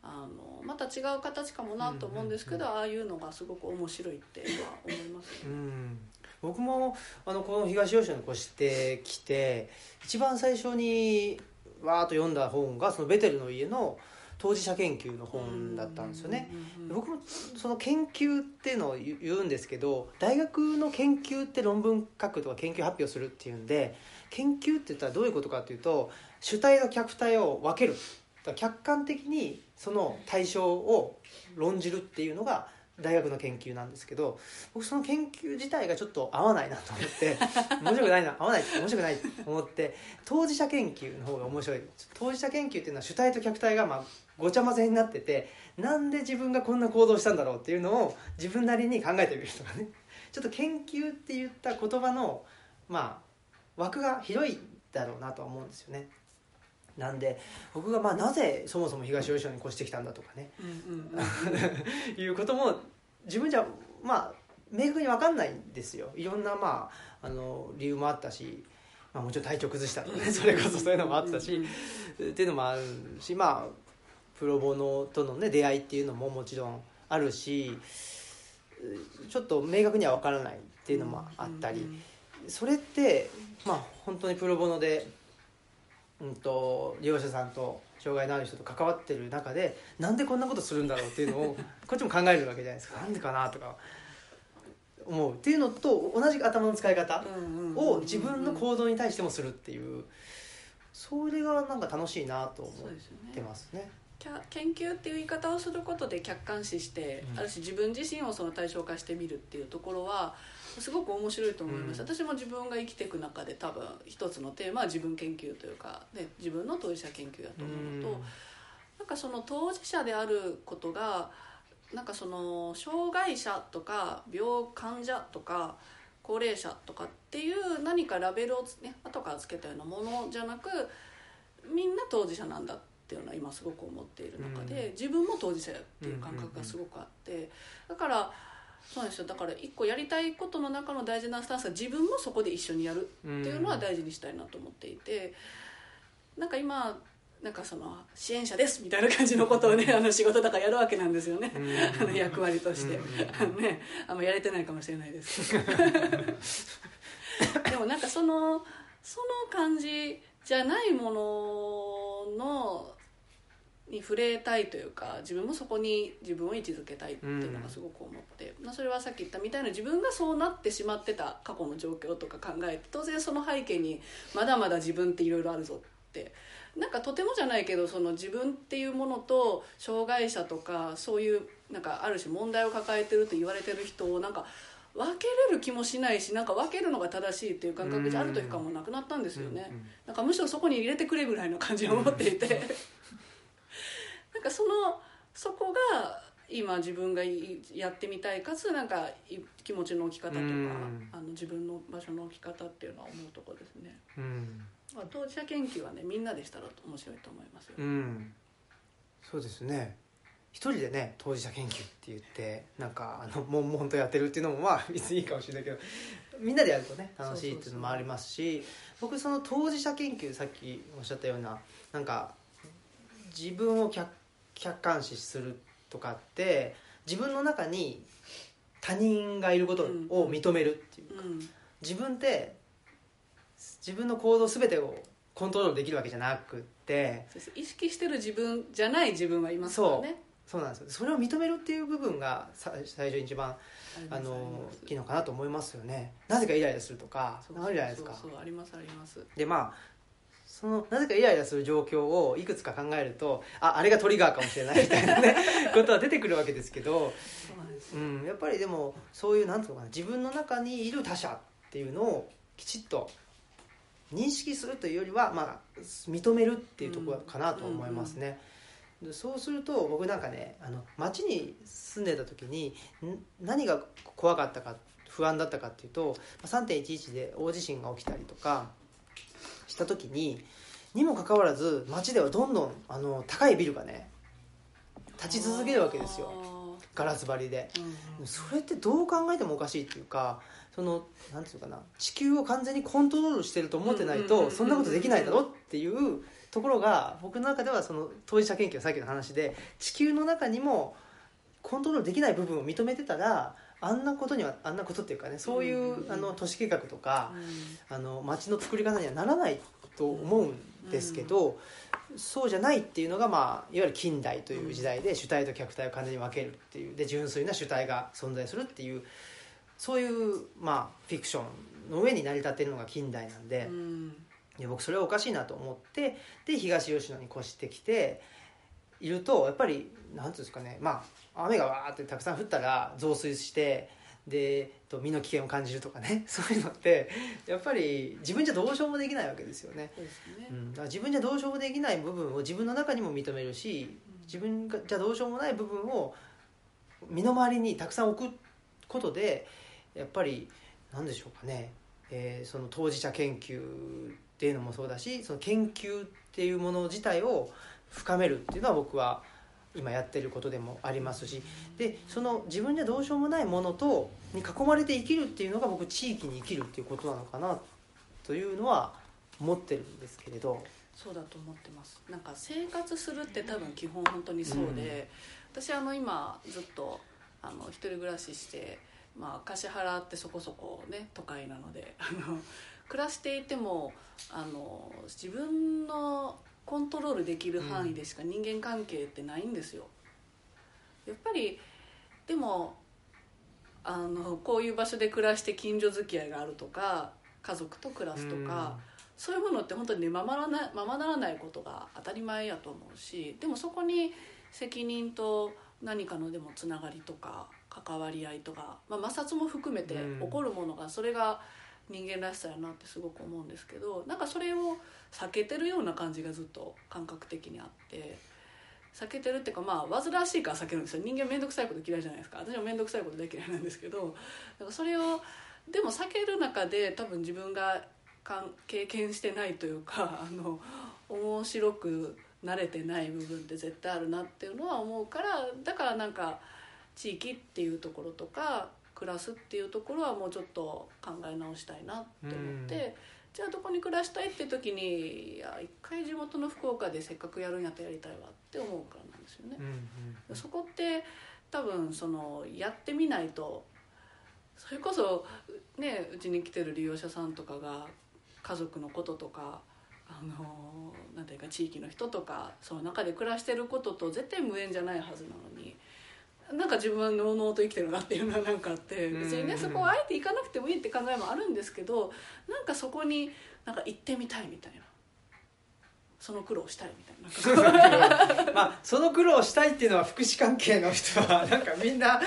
B: あのまた違う形かもなと思うんですけど、ああいうのがすごく面白いっては思いますね。うん
A: 僕もあのこの東吉野に越してきて一番最初にわーっと読んだ本がそのベテルの家の当事者研究の本だったんですよね。僕もその研究っていうのを言うんですけど大学の研究って論文書くとか研究発表するっていうんで研究って言ったらどういうことかというと主体と客体を分ける客観的にその対象を論じるっていうのが大学の研究なんですけど僕その研究自体がちょっと合わないなと思って 面白くないな合わない面白くないと思って当事者研究の方が面白い当事者研究っていうのは主体と客体がまあごちゃ混ぜになっててなんで自分がこんな行動したんだろうっていうのを自分なりに考えてみるとかねちょっと研究って言った言葉のまあ枠が広いだろうなとは思うんですよね。なんで僕がまあなぜそもそも東吉野に越してきたんだとかね、いうことも自分じゃまあ明確に分かんないんですよ。いろんなまああの理由もあったし、まあ、もちろん体調崩したとかねそれこそそういうのもあったし、っていうのもあるしまあプロボノとのね出会いっていうのももちろんあるしちょっと明確には分からないっていうのもあったり、それってまあ本当にプロボノでうんと、利用者さんと障害のある人と関わってる中でなんでこんなことするんだろうっていうのを こっちも考えるわけじゃないですか。なんでかなとか思う。っていうのと同じ頭の使い方を自分の行動に対してもするっていう。それがなんか楽しいなと思ってますね。
B: 研究っていう言い方をすることで客観視して、ある種自分自身をその対象化してみるっていうところはすごく面白いと思います、うん、私も自分が生きていく中で多分一つのテーマは自分研究というか、ね、自分の当事者研究だと思うのと、うん、なんかその当事者であることがなんかその障害者とか病患者とか高齢者とかっていう何かラベルを、ね、後からつけたようなものじゃなくみんな当事者なんだっていうのは今すごく思っている中で、うん、自分も当事者っていう感覚がすごくあってだからそうですよ。だから一個やりたいことの中の大事なスタンスは自分もそこで一緒にやるっていうのは大事にしたいなと思っていて、うん、なんか今なんかその支援者ですみたいな感じのことをねあの仕事だからやるわけなんですよね、あの役割として、あのねあんまやれてないかもしれないです。でもなんかそのその感じじゃないもののに触れたいというか自分もそこに自分を位置づけたいっていうのがすごく思って、うん、それはさっき言ったみたいな自分がそうなってしまってた過去の状況とか考えて当然その背景にまだまだ自分っていろいろあるぞってなんかとてもじゃないけどその自分っていうものと障害者とかそういうなんかある種問題を抱えてると言われてる人をなんか分けれる気もしないしなんか分けるのが正しいっていう感覚じゃある時からもうなくなったんですよね、なんかむしろそこに入れてくれぐらいの感じを持っていて。なんかそのそこが今自分がいやってみたいかつなんかい気持ちの置き方とか、
A: うん。
B: あの自分の場所の置き方っていうのは思うところですね。
A: うん。
B: まあ当事者研究はねみんなでしたら面白いと思いますよ、
A: うん。そうですね。一人でね当事者研究って言ってなんかあの悶々とやってるっていうのもまあ別にいいかもしれないけどみんなでやるとね楽しいっていうのもありますし僕その当事者研究さっきおっしゃったようななんか自分を客客観視するとかって自分の中に他人がいることを認めるっていう
B: うん。
A: 自分って自分の行動全てをコントロールできるわけじゃなくって
B: 意識してる自分じゃない自分はいますからね。
A: そうなんですよ。それを認めるっていう部分がさ最初に一番
B: あ
A: の
B: ます。
A: いいのかなと思いますよね。なぜかイライラするとかあるじゃないですか。
B: そうありますあります。
A: でまあそのなぜかイライラする状況をいくつか考えるとああれがトリガーかもしれないみたいなね ことは出てくるわけですけど、
B: そうなん
A: やっぱりでもそういうなんていうのかな自分の中にいる他者っていうのをきちっと認識するというよりは、まあ、認めるっていうところかなと思いますね。でそうすると僕なんかねあの町に住んでた時にん何が怖かったか不安だったかっていうとまあ3.11で大地震が起きたりとかした時ににもかかわらず町ではどんどんあの高いビルがね立ち続けるわけですよ。
B: あ
A: ガラス張りで。
B: ーうんうん。
A: それってどう考えてもおかしいっていうかそのなんていうのかな地球を完全にコントロールしてると思ってないとそんなことできないだろっていうところが僕の中ではその当事者研究のさっきの話で地球の中にもコントロールできない部分を認めてたらあんなことにはあんなことっていうかねそうい
B: うんうんう
A: うん。あの都市計画とか
B: うん。
A: あの街の作り方にはならないと思うんですけど、そうじゃないっていうのが、まあ、いわゆる近代という時代で主体と客体を完全に分けるっていうで純粋な主体が存在するっていうそういう、まあ、フィクションの上に成り立っているのが近代なんで,、
B: うん。
A: で僕それはおかしいなと思ってで東吉野に越してきているとやっぱりなんていうんですかね、まあ、雨がわーってたくさん降ったら増水してでと身の危険を感じるとかね そういうのってやっぱり自分じゃどうしようもできないわけですよね。
B: ね
A: うん、自分じゃどうしようもできない部分を自分の中にも認めるし自分がじゃどうしようもない部分を身の回りにたくさん置くことでやっぱり何でしょうかね、えーその当事者研究っていうのもそうだしその研究っていうもの自体を深めるっていうのは僕は今やってることでもありますしでその自分じゃどうしようもないものとに囲まれて生きるっていうのが僕地域に生きるっていうことなのかなというのは思ってるんですけれど。
B: そうだと思ってますなんか生活するって多分基本本当にそうで、私あの今ずっとあの一人暮らしして、まあ、橿原ってそこそこね都会なのであの暮らしていてもあの自分のコントロールできる範囲でしか人間関係ってないんですよ。やっぱりでもあのこういう場所で暮らして近所付き合いがあるとか家族と暮らすとか、そういうものって本当にねままらないままならないことが当たり前やと思うしでもそこに責任と何かのでもつながりとか関わり合いとか、まあ、摩擦も含めて
A: うん。
B: 起こるものがそれが人間らしさやなってすごく思うんですけどなんかそれを避けてるような感じがずっと感覚的にあって避けてるっていうかまあ煩わしいから避けるんですよ。人間面倒くさいこと嫌いじゃないですか。私も面倒くさいこと大嫌いなんですけどだかそれをでも避ける中で多分自分がかん経験してないというかあの面白く慣れてない部分って絶対あるなっていうのは思うからだからなんか地域っていうところとか暮らすっていうところはもうちょっと考え直したいなって思って、じゃあどこに暮らしたいって時にいや一回地元の福岡でせっかくやるんやったらやりたいわって思うからなんですよね。
A: うんうん
B: そこって多分そのやってみないとそれこそねうちに来てる利用者さんとかが家族のこととかあのなんていうか地域の人とかその中で暮らしてることと絶対無縁じゃないはずなのに。なんか自分はのうのうと生きてるなっていうのはなんかあって
A: うん。
B: 別にねそこはあえて行かなくてもいいって考えもあるんですけどなんかそこになんか行ってみたいみたいな。その苦労したいみたいな。
A: まあその苦労をしたいっていうのは福祉関係の人は なんかみんな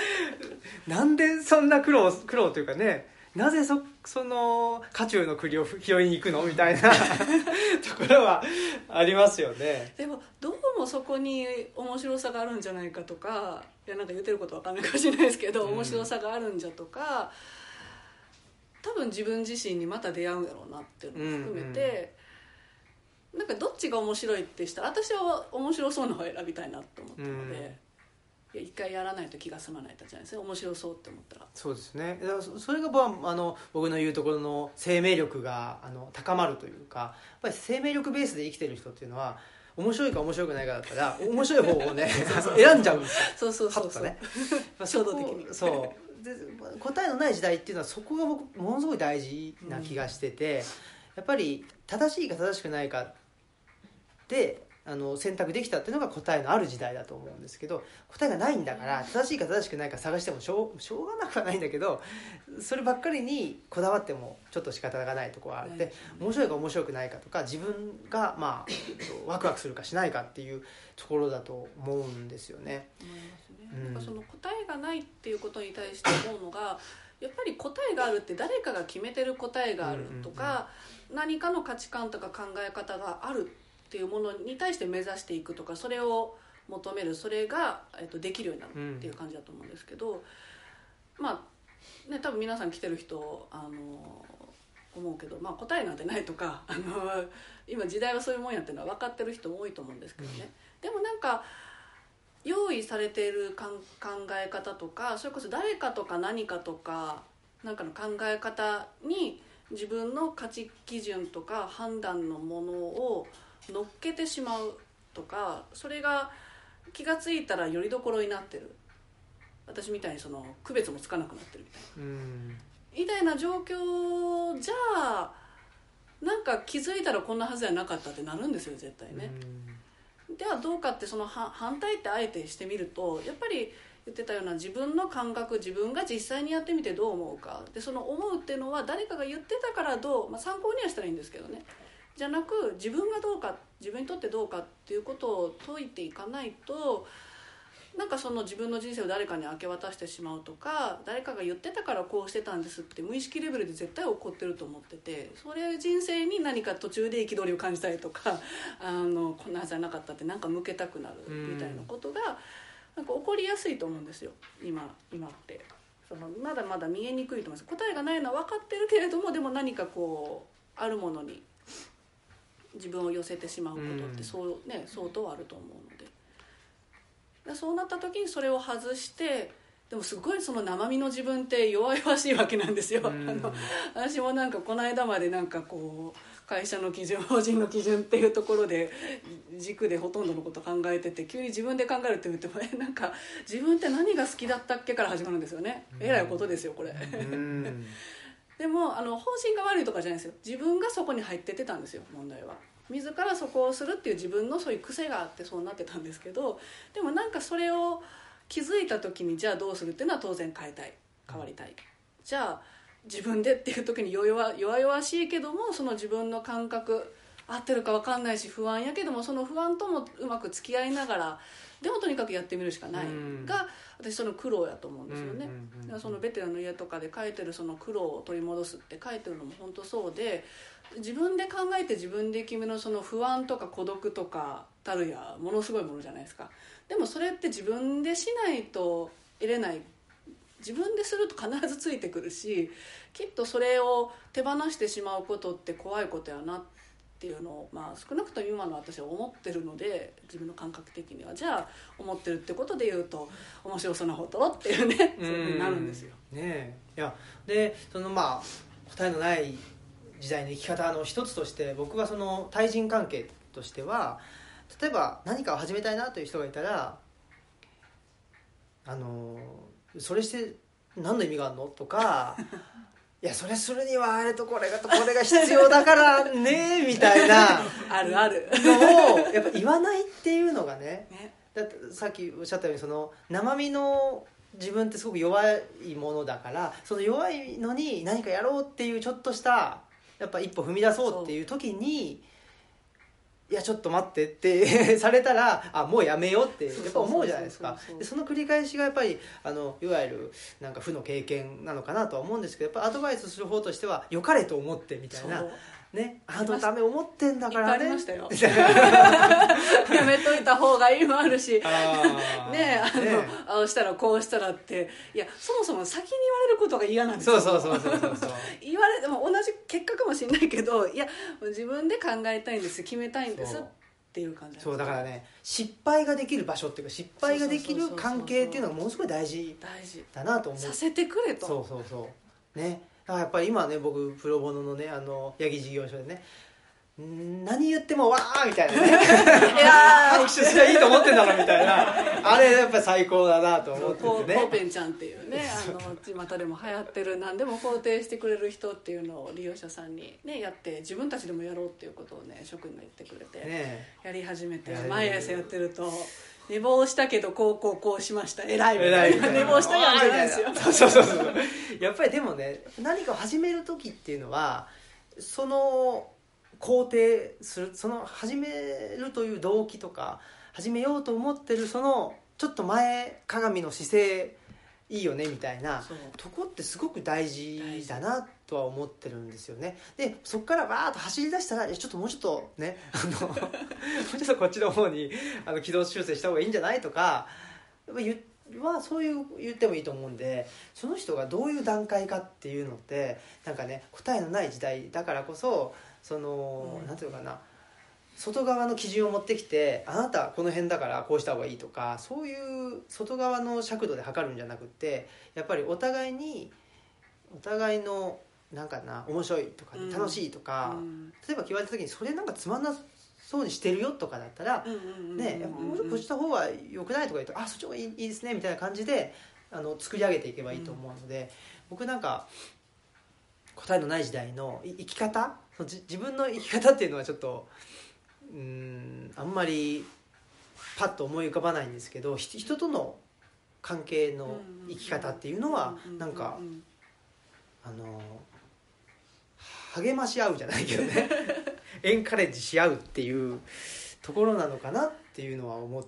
A: なんでそんな苦労苦労というかねなぜそその渦中の栗を拾いに行くのみたいな ところはありますよね。
B: でもどうもそこに面白さがあるんじゃないかとかいやなんか言ってることわかんないかもしれないですけど、うん、面白さがあるんじゃとか多分自分自身にまた出会うんやろうなっていうのも含めて、うん。うん、なんかどっちが面白いってしたら私は面白そうな方を選びたいなと思ったので。一回やらないと気が済まないじゃないですか面白そうって思ったら。
A: そうですね。それがあの僕の言うところの生命力があの高まるというかやっぱり生命力ベースで生きてる人っていうのは面白いか面白くないかだったら 面白い方をね選んじゃうんです
B: よ。そうそうそうそう、ね、衝動的に。
A: そう。で答えのない時代っていうのはそこが僕ものすごい大事な気がしてて、うん、やっぱり正しいか正しくないかであの選択できたっていうのが答えのある時代だと思うんですけど答えがないんだから正しいか正しくないか探してもしょうしょうがなくはないんだけどそればっかりにこだわってもちょっと仕方がないところがあって面白いか面白くないかとか自分がまあ ワクワクするかしないかっていうところだと思うんですよね。
B: うん、その答えがないっていうことに対して思うのがやっぱり答えがあるって誰かが決めてる答えがあるとか、何かの価値観とか考え方があるってっていうものに対して目指していくとかそれを求めるそれが、えっと、できるようになるっていう感じだと思うんですけど、うん、まあね多分皆さん来てる人あの思うけど、まあ、答えなんてないとかあの今時代はそういうもんやっていうのは分かってる人も多いと思うんですけどね、うん、でもなんか用意されている考え方とかそれこそ誰かとか何かとかなんかの考え方に自分の価値基準とか判断のものを乗っけてしまうとかそれが気が付いたらよりどころになってる。私みたいにその区別もつかなくなってるみたいな。みたいな状況じゃあなんか気づいたらこんなはずやなかったってなるんですよ絶対ね。ではどうかってその反対ってあえてしてみるとやっぱり言ってたような自分の感覚自分が実際にやってみてどう思うか。でその思うっていうのは誰かが言ってたからどう、まあ、参考にはしたらいいんですけどねじゃなく自分がどうか自分にとってどうかっていうことを解いていかないとなんかその自分の人生を誰かに明け渡してしまうとか誰かが言ってたからこうしてたんですって無意識レベルで絶対起こってると思っててそれ人生に何か途中で憤りを感じたりとか あのこんなはずじゃなかったってなんか向けたくなるみたいなことがなんか起こりやすいと思うんですよ今今って。そのまだまだ見えにくいと思います答えがないのは分かってるけれどもでも何かこうあるものに自分を寄せてしまうことってそう、ね、相当あると思うのでそうなった時にそれを外してでもすごいその生身の自分って弱々しいわけなんですよ。あの私もなんかこの間までなんかこう会社の基準法人の基準っていうところで軸でほとんどのこと考えてて急に自分で考えるって言ってもえなんか自分って何が好きだったっけから始まるんですよね。えらいことですよこれ。でもあの方針が悪いとかじゃないですよ。自分がそこに入っててたんですよ問題は。自らそこをするっていう自分のそういう癖があってそうなってたんですけどでもなんかそれを気づいた時にじゃあどうするっていうのは当然変えたい。変わりたい。じゃあ自分でっていう時に弱々しいけどもその自分の感覚合ってるか分かんないし不安やけどもその不安ともうまく付き合いながらでもとにかくやってみるしかないが私その苦労やと思うんですよね。そのベテランの家とかで書いてるその苦労を取り戻すって書いてるのも本当そうで自分で考えて自分で決めるその不安とか孤独とかたるやものすごいものじゃないですか。でもそれって自分でしないと得れない自分ですると必ずついてくるしきっとそれを手放してしまうことって怖いことやなってっていうのを、まあ、少なくとも今の私は思ってるので自分の感覚的には。じゃあ思ってるってことで言うと面白そうなこと？っていうね。そういうふうになるんですよ。
A: ねいやでそのまあ答えのない時代の生き方の一つとして僕はその対人関係としては例えば何かを始めたいなという人がいたらあのそれして何の意味があるの？とかいやそれするにはあれとこれがとこれが必要だからね みたいな。
B: あるある。
A: のをやっぱ言わないっていうのがねね。だってさっきおっしゃったようにその生身の自分ってすごく弱いものだからその弱いのに何かやろうっていうちょっとしたやっぱ一歩踏み出そうっていう時にいやちょっと待ってって されたらあもうやめようってやっぱ思うじゃないですか。
B: そ
A: の繰り返しがやっぱりあのいわゆるなんか負の経験なのかなとは思うんですけどやっぱアドバイスする方としては良かれと思ってみたいなねあのため思ってんだからね。
B: やめといた方がいいもあるし。ねえあの、
A: ね。
B: ああしたらこうしたらって。いやそもそも先に言われることが嫌なんですよ。
A: そうそうそうそうそうそう。
B: 言われても同じ結果かもしれないけどいや自分で考えたいんです決めたいんですっていう感じ
A: そうだからね失敗ができる場所っていうか失敗ができる関係っていうのがものすごい大事
B: 大事。
A: だなと思う。
B: させてくれと。
A: そうそうそう。ねだからやっぱり今ね僕プロボノのねあの八木事業所でねん何言ってもわーみたいなね
B: いや
A: 拍手すりゃいいと思ってんだろみたいな。あれやっぱ最高だなと思っててね。
B: ーポーペンちゃんっていうねあの巷でも流行ってる何でも肯定してくれる人っていうのを利用者さんにねやって自分たちでもやろうっていうことをね諸君が言ってくれて、
A: ね
B: やり始めて毎朝やってると寝坊したけどこうこうこうしました。偉いみ
A: たいな。
B: 寝坊したやんじゃないですよ。
A: そうそうそうそう。やっぱりでもね何かを始める時っていうのはその肯定するその始めるという動機とか始めようと思ってるそのちょっと前鏡の姿勢いいよねみたいなとこってすごく大事だなとは思ってるんですよね。でそこからわーっと走り出したらちょっともうちょっとねあの もうちょっとこっちの方にあの軌道修正した方がいいんじゃないとかやっぱ言はそういう言ってもいいと思うんでその人がどういう段階かっていうのってなんかね答えのない時代だからこそその、
B: うん。
A: ていうのかな外側の基準を持ってきてあなたはこの辺だからこうした方がいいとかそういう外側の尺度で測るんじゃなくってやっぱりお互いにお互いのなんかな面白いとか
B: うん
A: 楽しいとか、
B: うん。
A: 例えば言われた時にそれなんかつまんなそうにしてるよとかだったら、ね、もうちょっとこっちの方が良くないとか言うとあそっちの方がいいいいですねみたいな感じであの作り上げていけばいいと思うので、僕なんか答えのない時代のい生き方そのじ自分の生き方っていうのはちょっとうーんあんまりパッと思い浮かばないんですけどひ人との関係の生き方っていうのはなんかあの励まし合うじゃないけどね。エンカレッジし合うっていうところなのかなっていうのは思っ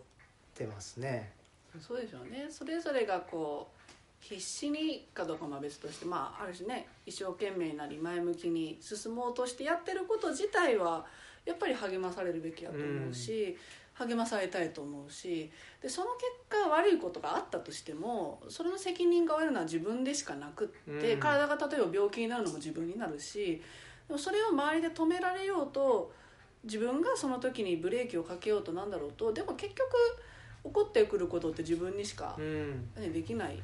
A: てますね。
B: うんそうでしょうね。それぞれがこう必死にかどうかは別としてまあある種ね一生懸命なり前向きに進もうとしてやってること自体はやっぱり励まされるべきだと思うし、励まされたいと思うしでその結果悪いことがあったとしてもそれの責任が負えるのは自分でしかなくって、
A: うん。
B: 体が例えば病気になるのも自分になるしでもそれを周りで止められようと自分がその時にブレーキをかけようとなんだろうとでも結局起こってくることって自分にしか
A: う、ん。
B: ね、できない。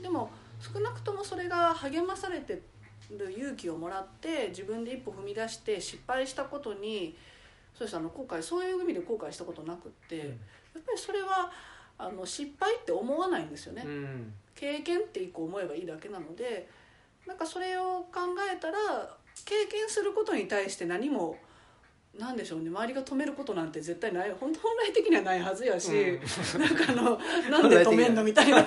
B: でも少なくともそれが励まされてる勇気をもらって自分で一歩踏み出して失敗したことにそうですあの後悔そういう意味で後悔したことなくって、やっぱりそれはあの失敗って思わないんですよね、
A: うん。
B: 経験って一個思えばいいだけなのでなんかそれを考えたら経験することに対して何もなんでしょうね。周りが止めることなんて絶対ない本本来的にはないはずやし、なんかあの なんで止めんのみたいな。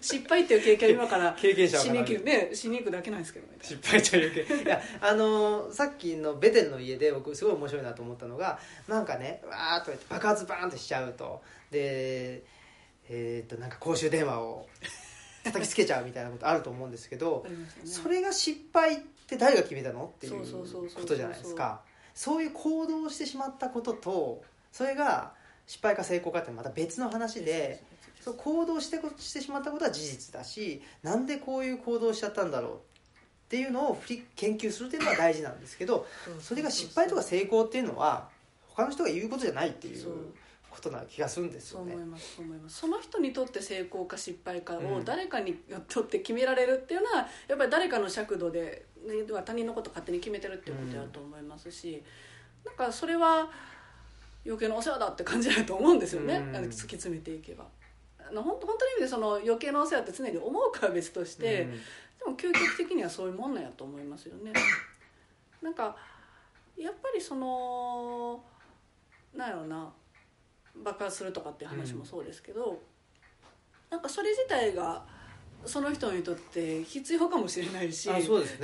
B: 失敗っていう経験は今から
A: 経験者は
B: しに行く。ねしに行くだけなんですけどね
A: 失敗というけいやあのーさっきのベテルの家で僕すごい面白いなと思ったのがなんかねわーっとやって爆発バーンとしちゃうと。でえーっとなんか公衆電話を叩きつけちゃうみたいなことあると思うんですけど
B: ね。
A: それが失敗って誰が決めたのっていう。ことじゃないですかそういう行動をしてしまったこととそれが失敗か成功かってまた別の話でそう行動してこしてしまったことは事実だしなんでこういう行動をしちゃったんだろうっていうのを振り研究するっていうのは大事なんですけどそれが失敗とか成功っていうのは他の人が言うことじゃないっていうことな気がするんですよね。
B: そう思い。ますそう思います。その人にとって成功か失敗か
A: うん。
B: を誰かにとって決められるっていうのはやっぱり誰かの尺度でねでは他人のこと勝手に決めてるっていうことだと思いますし、なんかそれは余計なお世話だって感じだと思うんですよね、
A: うん
B: 突き詰めていけば。あの本当本当の意味でその余計なお世話って常に思うかは別として、
A: うん
B: でも究極的にはそういうもんなんやと思いますよね。なんかやっぱりそのなんやろうな爆発するとかっていう話もそうですけど、なんかそれ自体がその人にとって必要かもしれないし、
A: ね。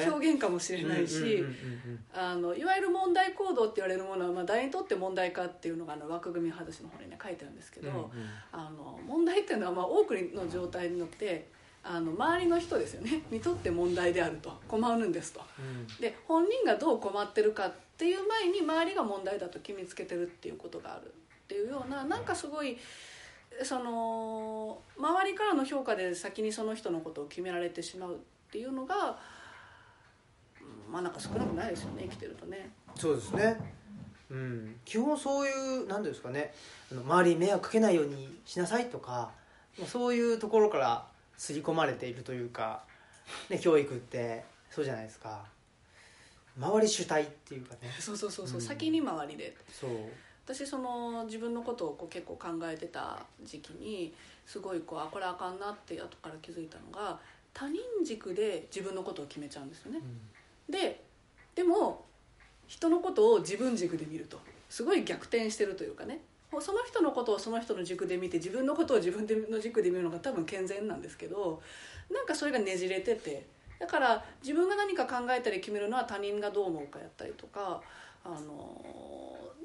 B: 表現かもしれないし、いわゆる問題行動って言われるものは、まあ、誰にとって問題かっていうのがあの枠組み外しの方にね書いてあるんですけど、
A: うんうん。
B: あの問題っていうのはまあ多くの状態によってあの周りの人ですよね。にとって問題であると。困るんですと。
A: うん。
B: で本人がどう困ってるかっていう前に周りが問題だと決めつけてるっていうことがあるっていうようななんかすごいその周りからの評価で先にその人のことを決められてしまうっていうのがうんまあなんか少なくないですよね生きてるとね。
A: そうですね、うん、基本そういう何ですかね。あの周りに迷惑かけないようにしなさいとかまあそういうところから刷り込まれているというか、ね、教育ってそうじゃないですか。周り主体っていうかね。
B: そうそうそうそう、
A: うん。
B: 先に周りで。
A: そう
B: 私その自分のことをこう結構考えてた時期にすごいこうあこれあかんなって後から気づいたのが他人軸で自分のことを決めちゃうんですよね。ででも人のことを自分軸で見るとすごい逆転してるというかねその人のことをその人の軸で見て自分のことを自分の軸で見るのが多分健全なんですけどなんかそれがねじれててだから自分が何か考えたり決めるのは他人がどう思うかやったりとかあの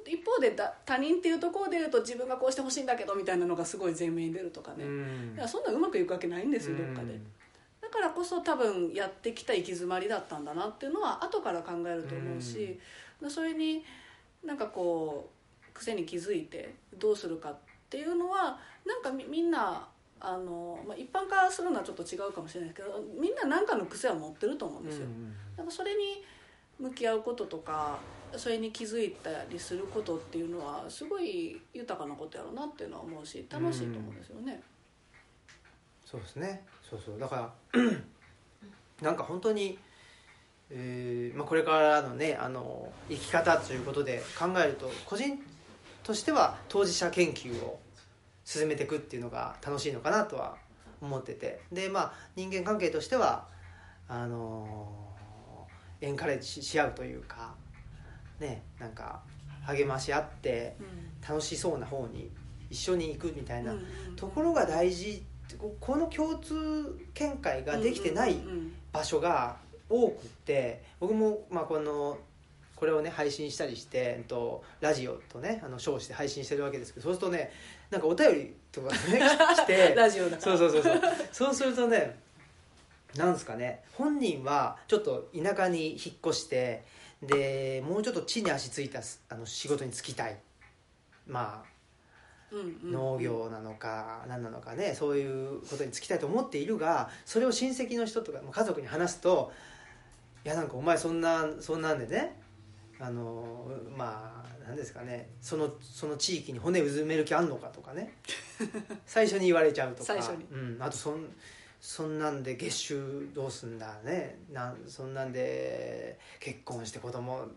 B: 一方でだ他人っていうところで言うと自分がこうしてほしいんだけどみたいなのがすごい前面に出るとかね、
A: うん。
B: いやそんなうまくいくわけないんですよどっかで。だからこそ多分やってきた行き詰まりだったんだなっていうのは後から考えると思うし、それになんかこう癖に気づいてどうするかっていうのはなんかみみんなあの、まあ、一般化するのはちょっと違うかもしれないですけどみんな何かの癖は持ってると思うん
A: うん
B: ですよ。なんかそれに向き合うこととかそれに気づいたりすることっていうのはすごい豊かなことやろうなっていうのは思うし楽しいと思うんですよね。
A: そうですね。そうそう。だから なんか本当に、えーまあ、これからのねあの生き方ということで考えると個人としては当事者研究を進めていくっていうのが楽しいのかなとは思ってて。でまあ人間関係としてはあのエンカレッジし合うというかねなんか励まし合って楽しそうな方に一緒に行くみたいなところが大事ここの共通見解ができてない場所が多くって僕もまあこのこれをね配信したりして、えっと、ラジオとねあの称して配信してるわけですけどそうするとねなんかお便りとかね 来て
B: ラジオだ
A: そうそうそうそう。そうするとねなんですかね本人はちょっと田舎に引っ越してでもうちょっと地に足ついたすあの仕事に就きたい。まあ農業なのか何なのかねそういうことに就きたいと思っているがそれを親戚の人とか家族に話すと「いやなんかお前そんなそんなんでねあのまあ何ですかねそのその地域に骨うずめる気あんのか」とかね。最初に言われちゃうとか。
B: 最初に。
A: うん、あとそんそんなんで月収どうすんだね。なんそんなんで結婚して子供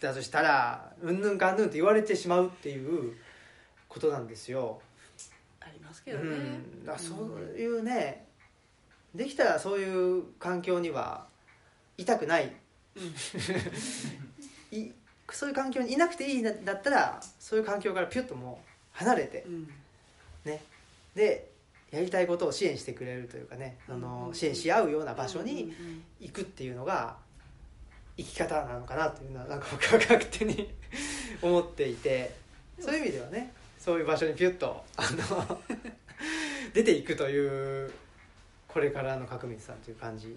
A: だとしたらうんぬんかんぬんって言われてしまうっていうことなんですよ。
B: ありますけどね、
A: うん、だそういうね、できたらそういう環境にはいたくない。いそういう環境にいなくていいんだったらそういう環境からピュッともう離れて。
B: うん。
A: ね。でやりたいことを支援してくれるというかねあの
B: うん
A: 支援し合うような場所に
B: うん
A: 行くっていうのが生き方なのかなというのはなんか僕は勝手に 思っていてそういう意味ではねそういう場所にピュッとあの 出ていくというこれからの角光さんという感じ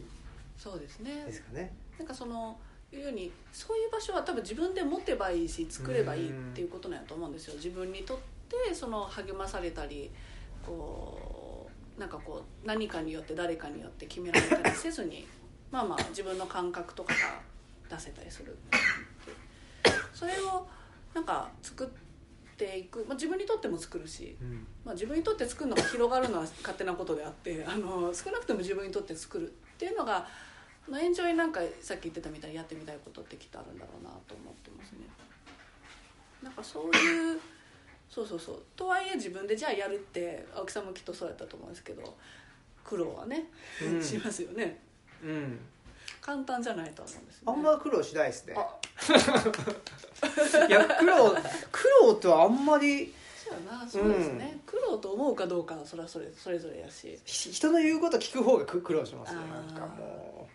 B: そうですね。
A: ですかね。
B: なんかそのいうようにそういう場所は多分自分で持てばいいし作ればいいっていうことなんやと思うんですよ。自分にとってその励まされたりこうなんかこう何かによって誰かによって決められたりせずに まあまあ自分の感覚とかが出せたりする。それをなんか作っていく、まあ、自分にとっても作るし
A: うん。
B: まあ、自分にとって作るのが広がるのは勝手なことであって あの少なくとも自分にとって作るっていうのが、まあ、エンジョイなんかさっき言ってたみたいにやってみたいことってきっとあるんだろうなと思ってますね。なんかそういうそうそうそう。とはいえ自分でじゃあやるって青木さんもきっとそうやったと思うんですけど苦労はね、
A: うん。
B: しますよね。
A: うん、
B: 簡単じゃないと思うんですよ、ね、
A: あんま苦労しないですね。
B: あ。
A: いや苦労苦労とはあんまり
B: そうやな。そうですね、苦労と思うかどうかはそれはそれそれぞれやし。
A: ひ人の言うこと聞く方が苦苦労しますよ
B: あー。
A: なんかも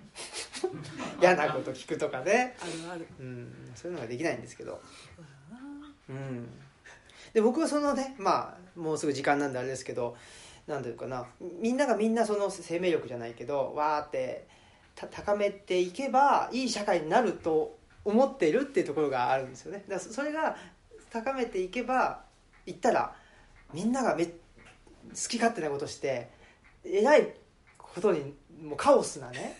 A: う。嫌なこと聞くとかね、
B: あるある。
A: うん、そういうのができないんですけど。うんで僕はそのねまあもうすぐ時間なんであれですけどなんていうかなみんながみんなその生命力じゃないけどわーってた高めていけばいい社会になると思っているっていうところがあるんですよね。だからそそれが高めていけばいったらみんながめ好き勝手なことしてえらいことにもうカオスなね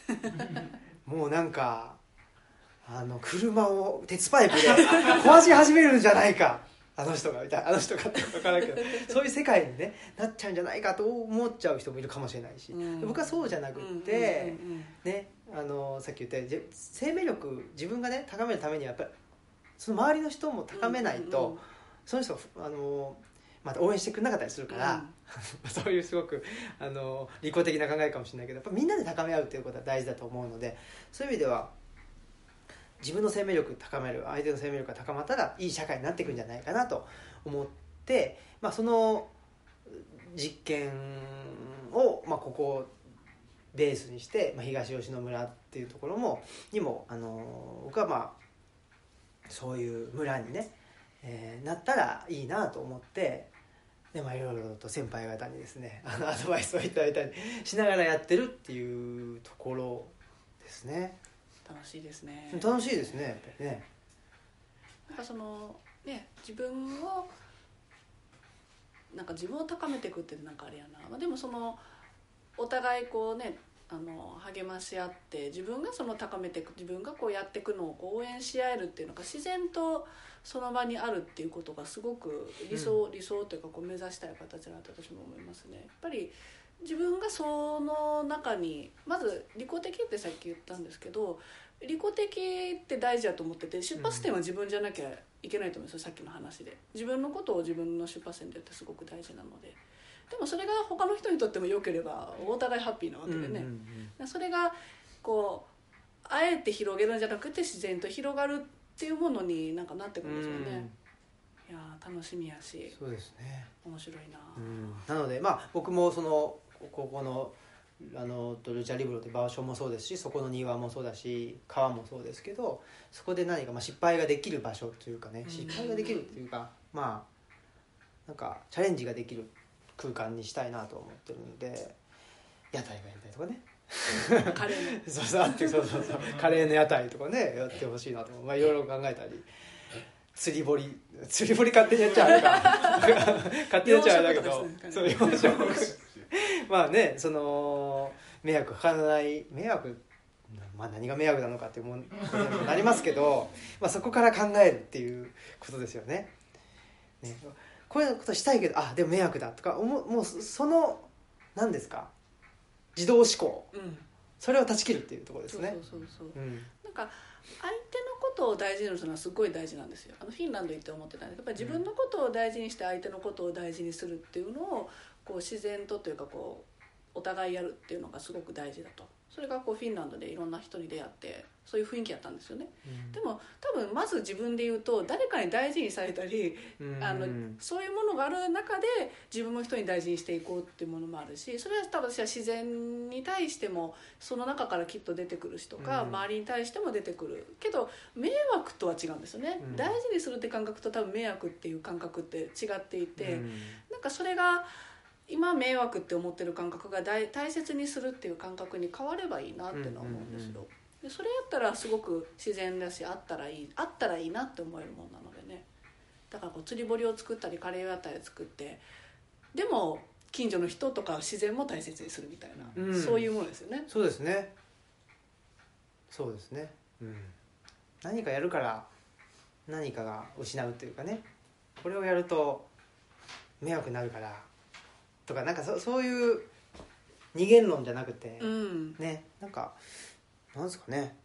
A: もうなんかあの車を鉄パイプで壊し始めるんじゃないかあの人がみたいなあの人がって分からんけどそういう世界に、ね、なっちゃうんじゃないかと思っちゃう人もいるかもしれないし、
B: うん。
A: 僕はそうじゃなくって、ね、あのさっき言ったようにじ生命力自分がね高めるためにはやっぱりその周りの人も高めないと、その人があのまた応援してくれなかったりするから、そういうすごくあの利己的な考えかもしれないけどやっぱみんなで高め合うっていうことは大事だと思うのでそういう意味では自分の生命力高める相手の生命力が高まったらいい社会になっていくんじゃないかなと思って、まあ、その実験を、まあ、ここをベースにして、まあ、東吉野村っていうところもにもあの僕はまあそういう村にね、えーなったらいいなと思ってで、まあ、いろいろと先輩方にですねあのアドバイスをいただいたりしながらやってるっていうところですね。
B: 楽しいですね。
A: 楽しいですねやっぱりね。
B: なんかそのね自分をなんか自分を高めていくってなんかあれやな、まあ、でもそのお互いこうねあの励まし合って自分がその高めていく自分がこうやっていくのをこう応援し合えるっていうのが自然とその場にあるっていうことがすごく理想、理想というかこう目指したい形だなと私も思いますね。やっぱり自分がその中にまず利己的ってさっき言ったんですけど利己的って大事だと思ってて出発点は自分じゃなきゃいけないと思うんですよさっきの話で。自分のことを自分の出発点でやってすごく大事なので。でもそれが他の人にとっても良ければお互いハッピーなわけでね、
A: うんうんうん
B: それがこうあえて広げるんじゃなくて自然と広がるっていうものになんかなってくるんですよね、いやー楽しみやし
A: そうですね、
B: 面白いな、
A: なのでまあ僕もそのここのあのドルチャリブロって場所もそうですしそこの庭もそうだし川もそうですけどそこで何かまあ失敗ができる場所というかね
B: うん。
A: 失敗ができるっていうかまあなんかチャレンジができる空間にしたいなと思ってるんで屋台がやりたいとかね。
B: カレーの。
A: そうそうそうそうカレーの屋台とかねやってほしいなとまあいろいろ考えたり。釣り堀。釣り堀勝手にやっちゃうあれか。勝手にやっちゃうあれだけど。そう
B: 養
A: 養殖まあねその迷惑かからない迷惑まあ何が迷惑なのかっていうもんことにもなりますけど、まあ、そこから考えるっていうことですよね。ね。こういうことしたいけどあでも迷惑だとかもうそその何ですか？自動思考。
B: うん。
A: それを断ち切るっていうところですね。
B: そうそうそうそう。
A: うん。
B: なんか相手のことを大事にするのはすごい大事なんですよ。あのフィンランド行って思ってたんですやっぱり自分のことを大事にして相手のことを大事にするっていうのをこう自然とというかこうお互いやるっていうのがすごく大事だと。それがこうフィンランドでいろんな人に出会ってそういう雰囲気やったんですよね。でも多分まず自分で言うと誰かに大事にされたり
A: うん。
B: あのそういうものがある中で自分も人に大事にしていこうっていうものもあるしそれは多分私は自然に対してもその中からきっと出てくるしとか、
A: うん。
B: 周りに対しても出てくる。けど迷惑とは違うんですよね、
A: うん。
B: 大事にするって感覚と多分迷惑っていう感覚って違っていて、
A: うん。
B: なんかそれが今迷惑って思ってる感覚が大大切にするっていう感覚に変わればいいなってのは思うんですよ、でそれやったらすごく自然だしあったらいいあったらいいなって思えるもんなのでね。だからこう釣り堀を作ったりカレー屋台を作ってでも近所の人とか自然も大切にするみたいな、
A: うん。
B: そういうものですよね。
A: そうですね。そうですね、うん、何かやるから何かが失うというかね。これをやると迷惑になるからとかなんかそそういう二元論じゃなくて、
B: うん。
A: ねなんかなんですかね。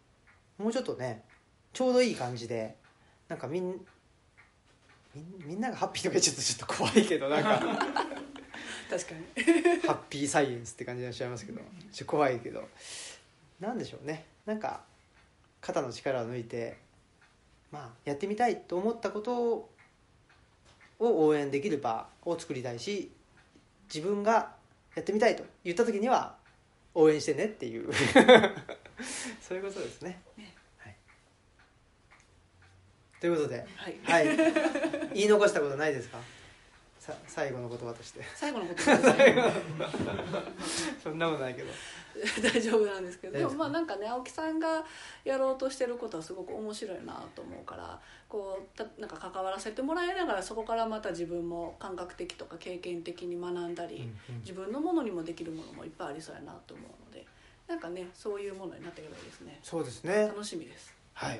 A: もうちょっとねちょうどいい感じでなんかみんみんながハッピーとかちゃうとちょっと怖いけどなんか。
B: 確かに。
A: ハッピーサイエンスって感じがしちゃいますけどちょっと怖いけど。なんでしょうね。なんか肩の力を抜いてまあやってみたいと思ったことを応援できる場を作りたいし自分がやってみたいと言った時には応援してねっていう。そういうことですね。
B: ね
A: はい、ということで、
B: はい。
A: はい、言い残したことないですか？さ最後の言葉として。
B: 最後のことですね。
A: そんなことないけど。
B: 大丈夫なんですけど。でもまあなんかね青木さんがやろうとしてることはすごく面白いなと思うからこうたなんか関わらせてもらいながらそこからまた自分も感覚的とか経験的に学んだり、
A: うんうん。
B: 自分のものにもできるものもいっぱいありそうやなと思うのでなんかねそういうものになっていけばいいですね。
A: そうですね。
B: 楽しみです。
A: はい。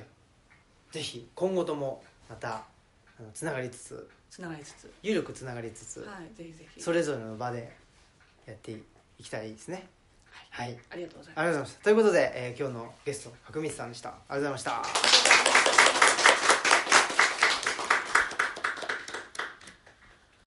A: ぜひ今後ともまたつながりつつ。
B: つながりつつ。
A: 緩くつながりつつ、
B: はいぜひぜひ。
A: それぞれの場でやっていきたいですね。はい、
B: ありがとうございます。
A: ありがとうございました。ということで、えー今日のゲスト角光さんでした。ありがとうございました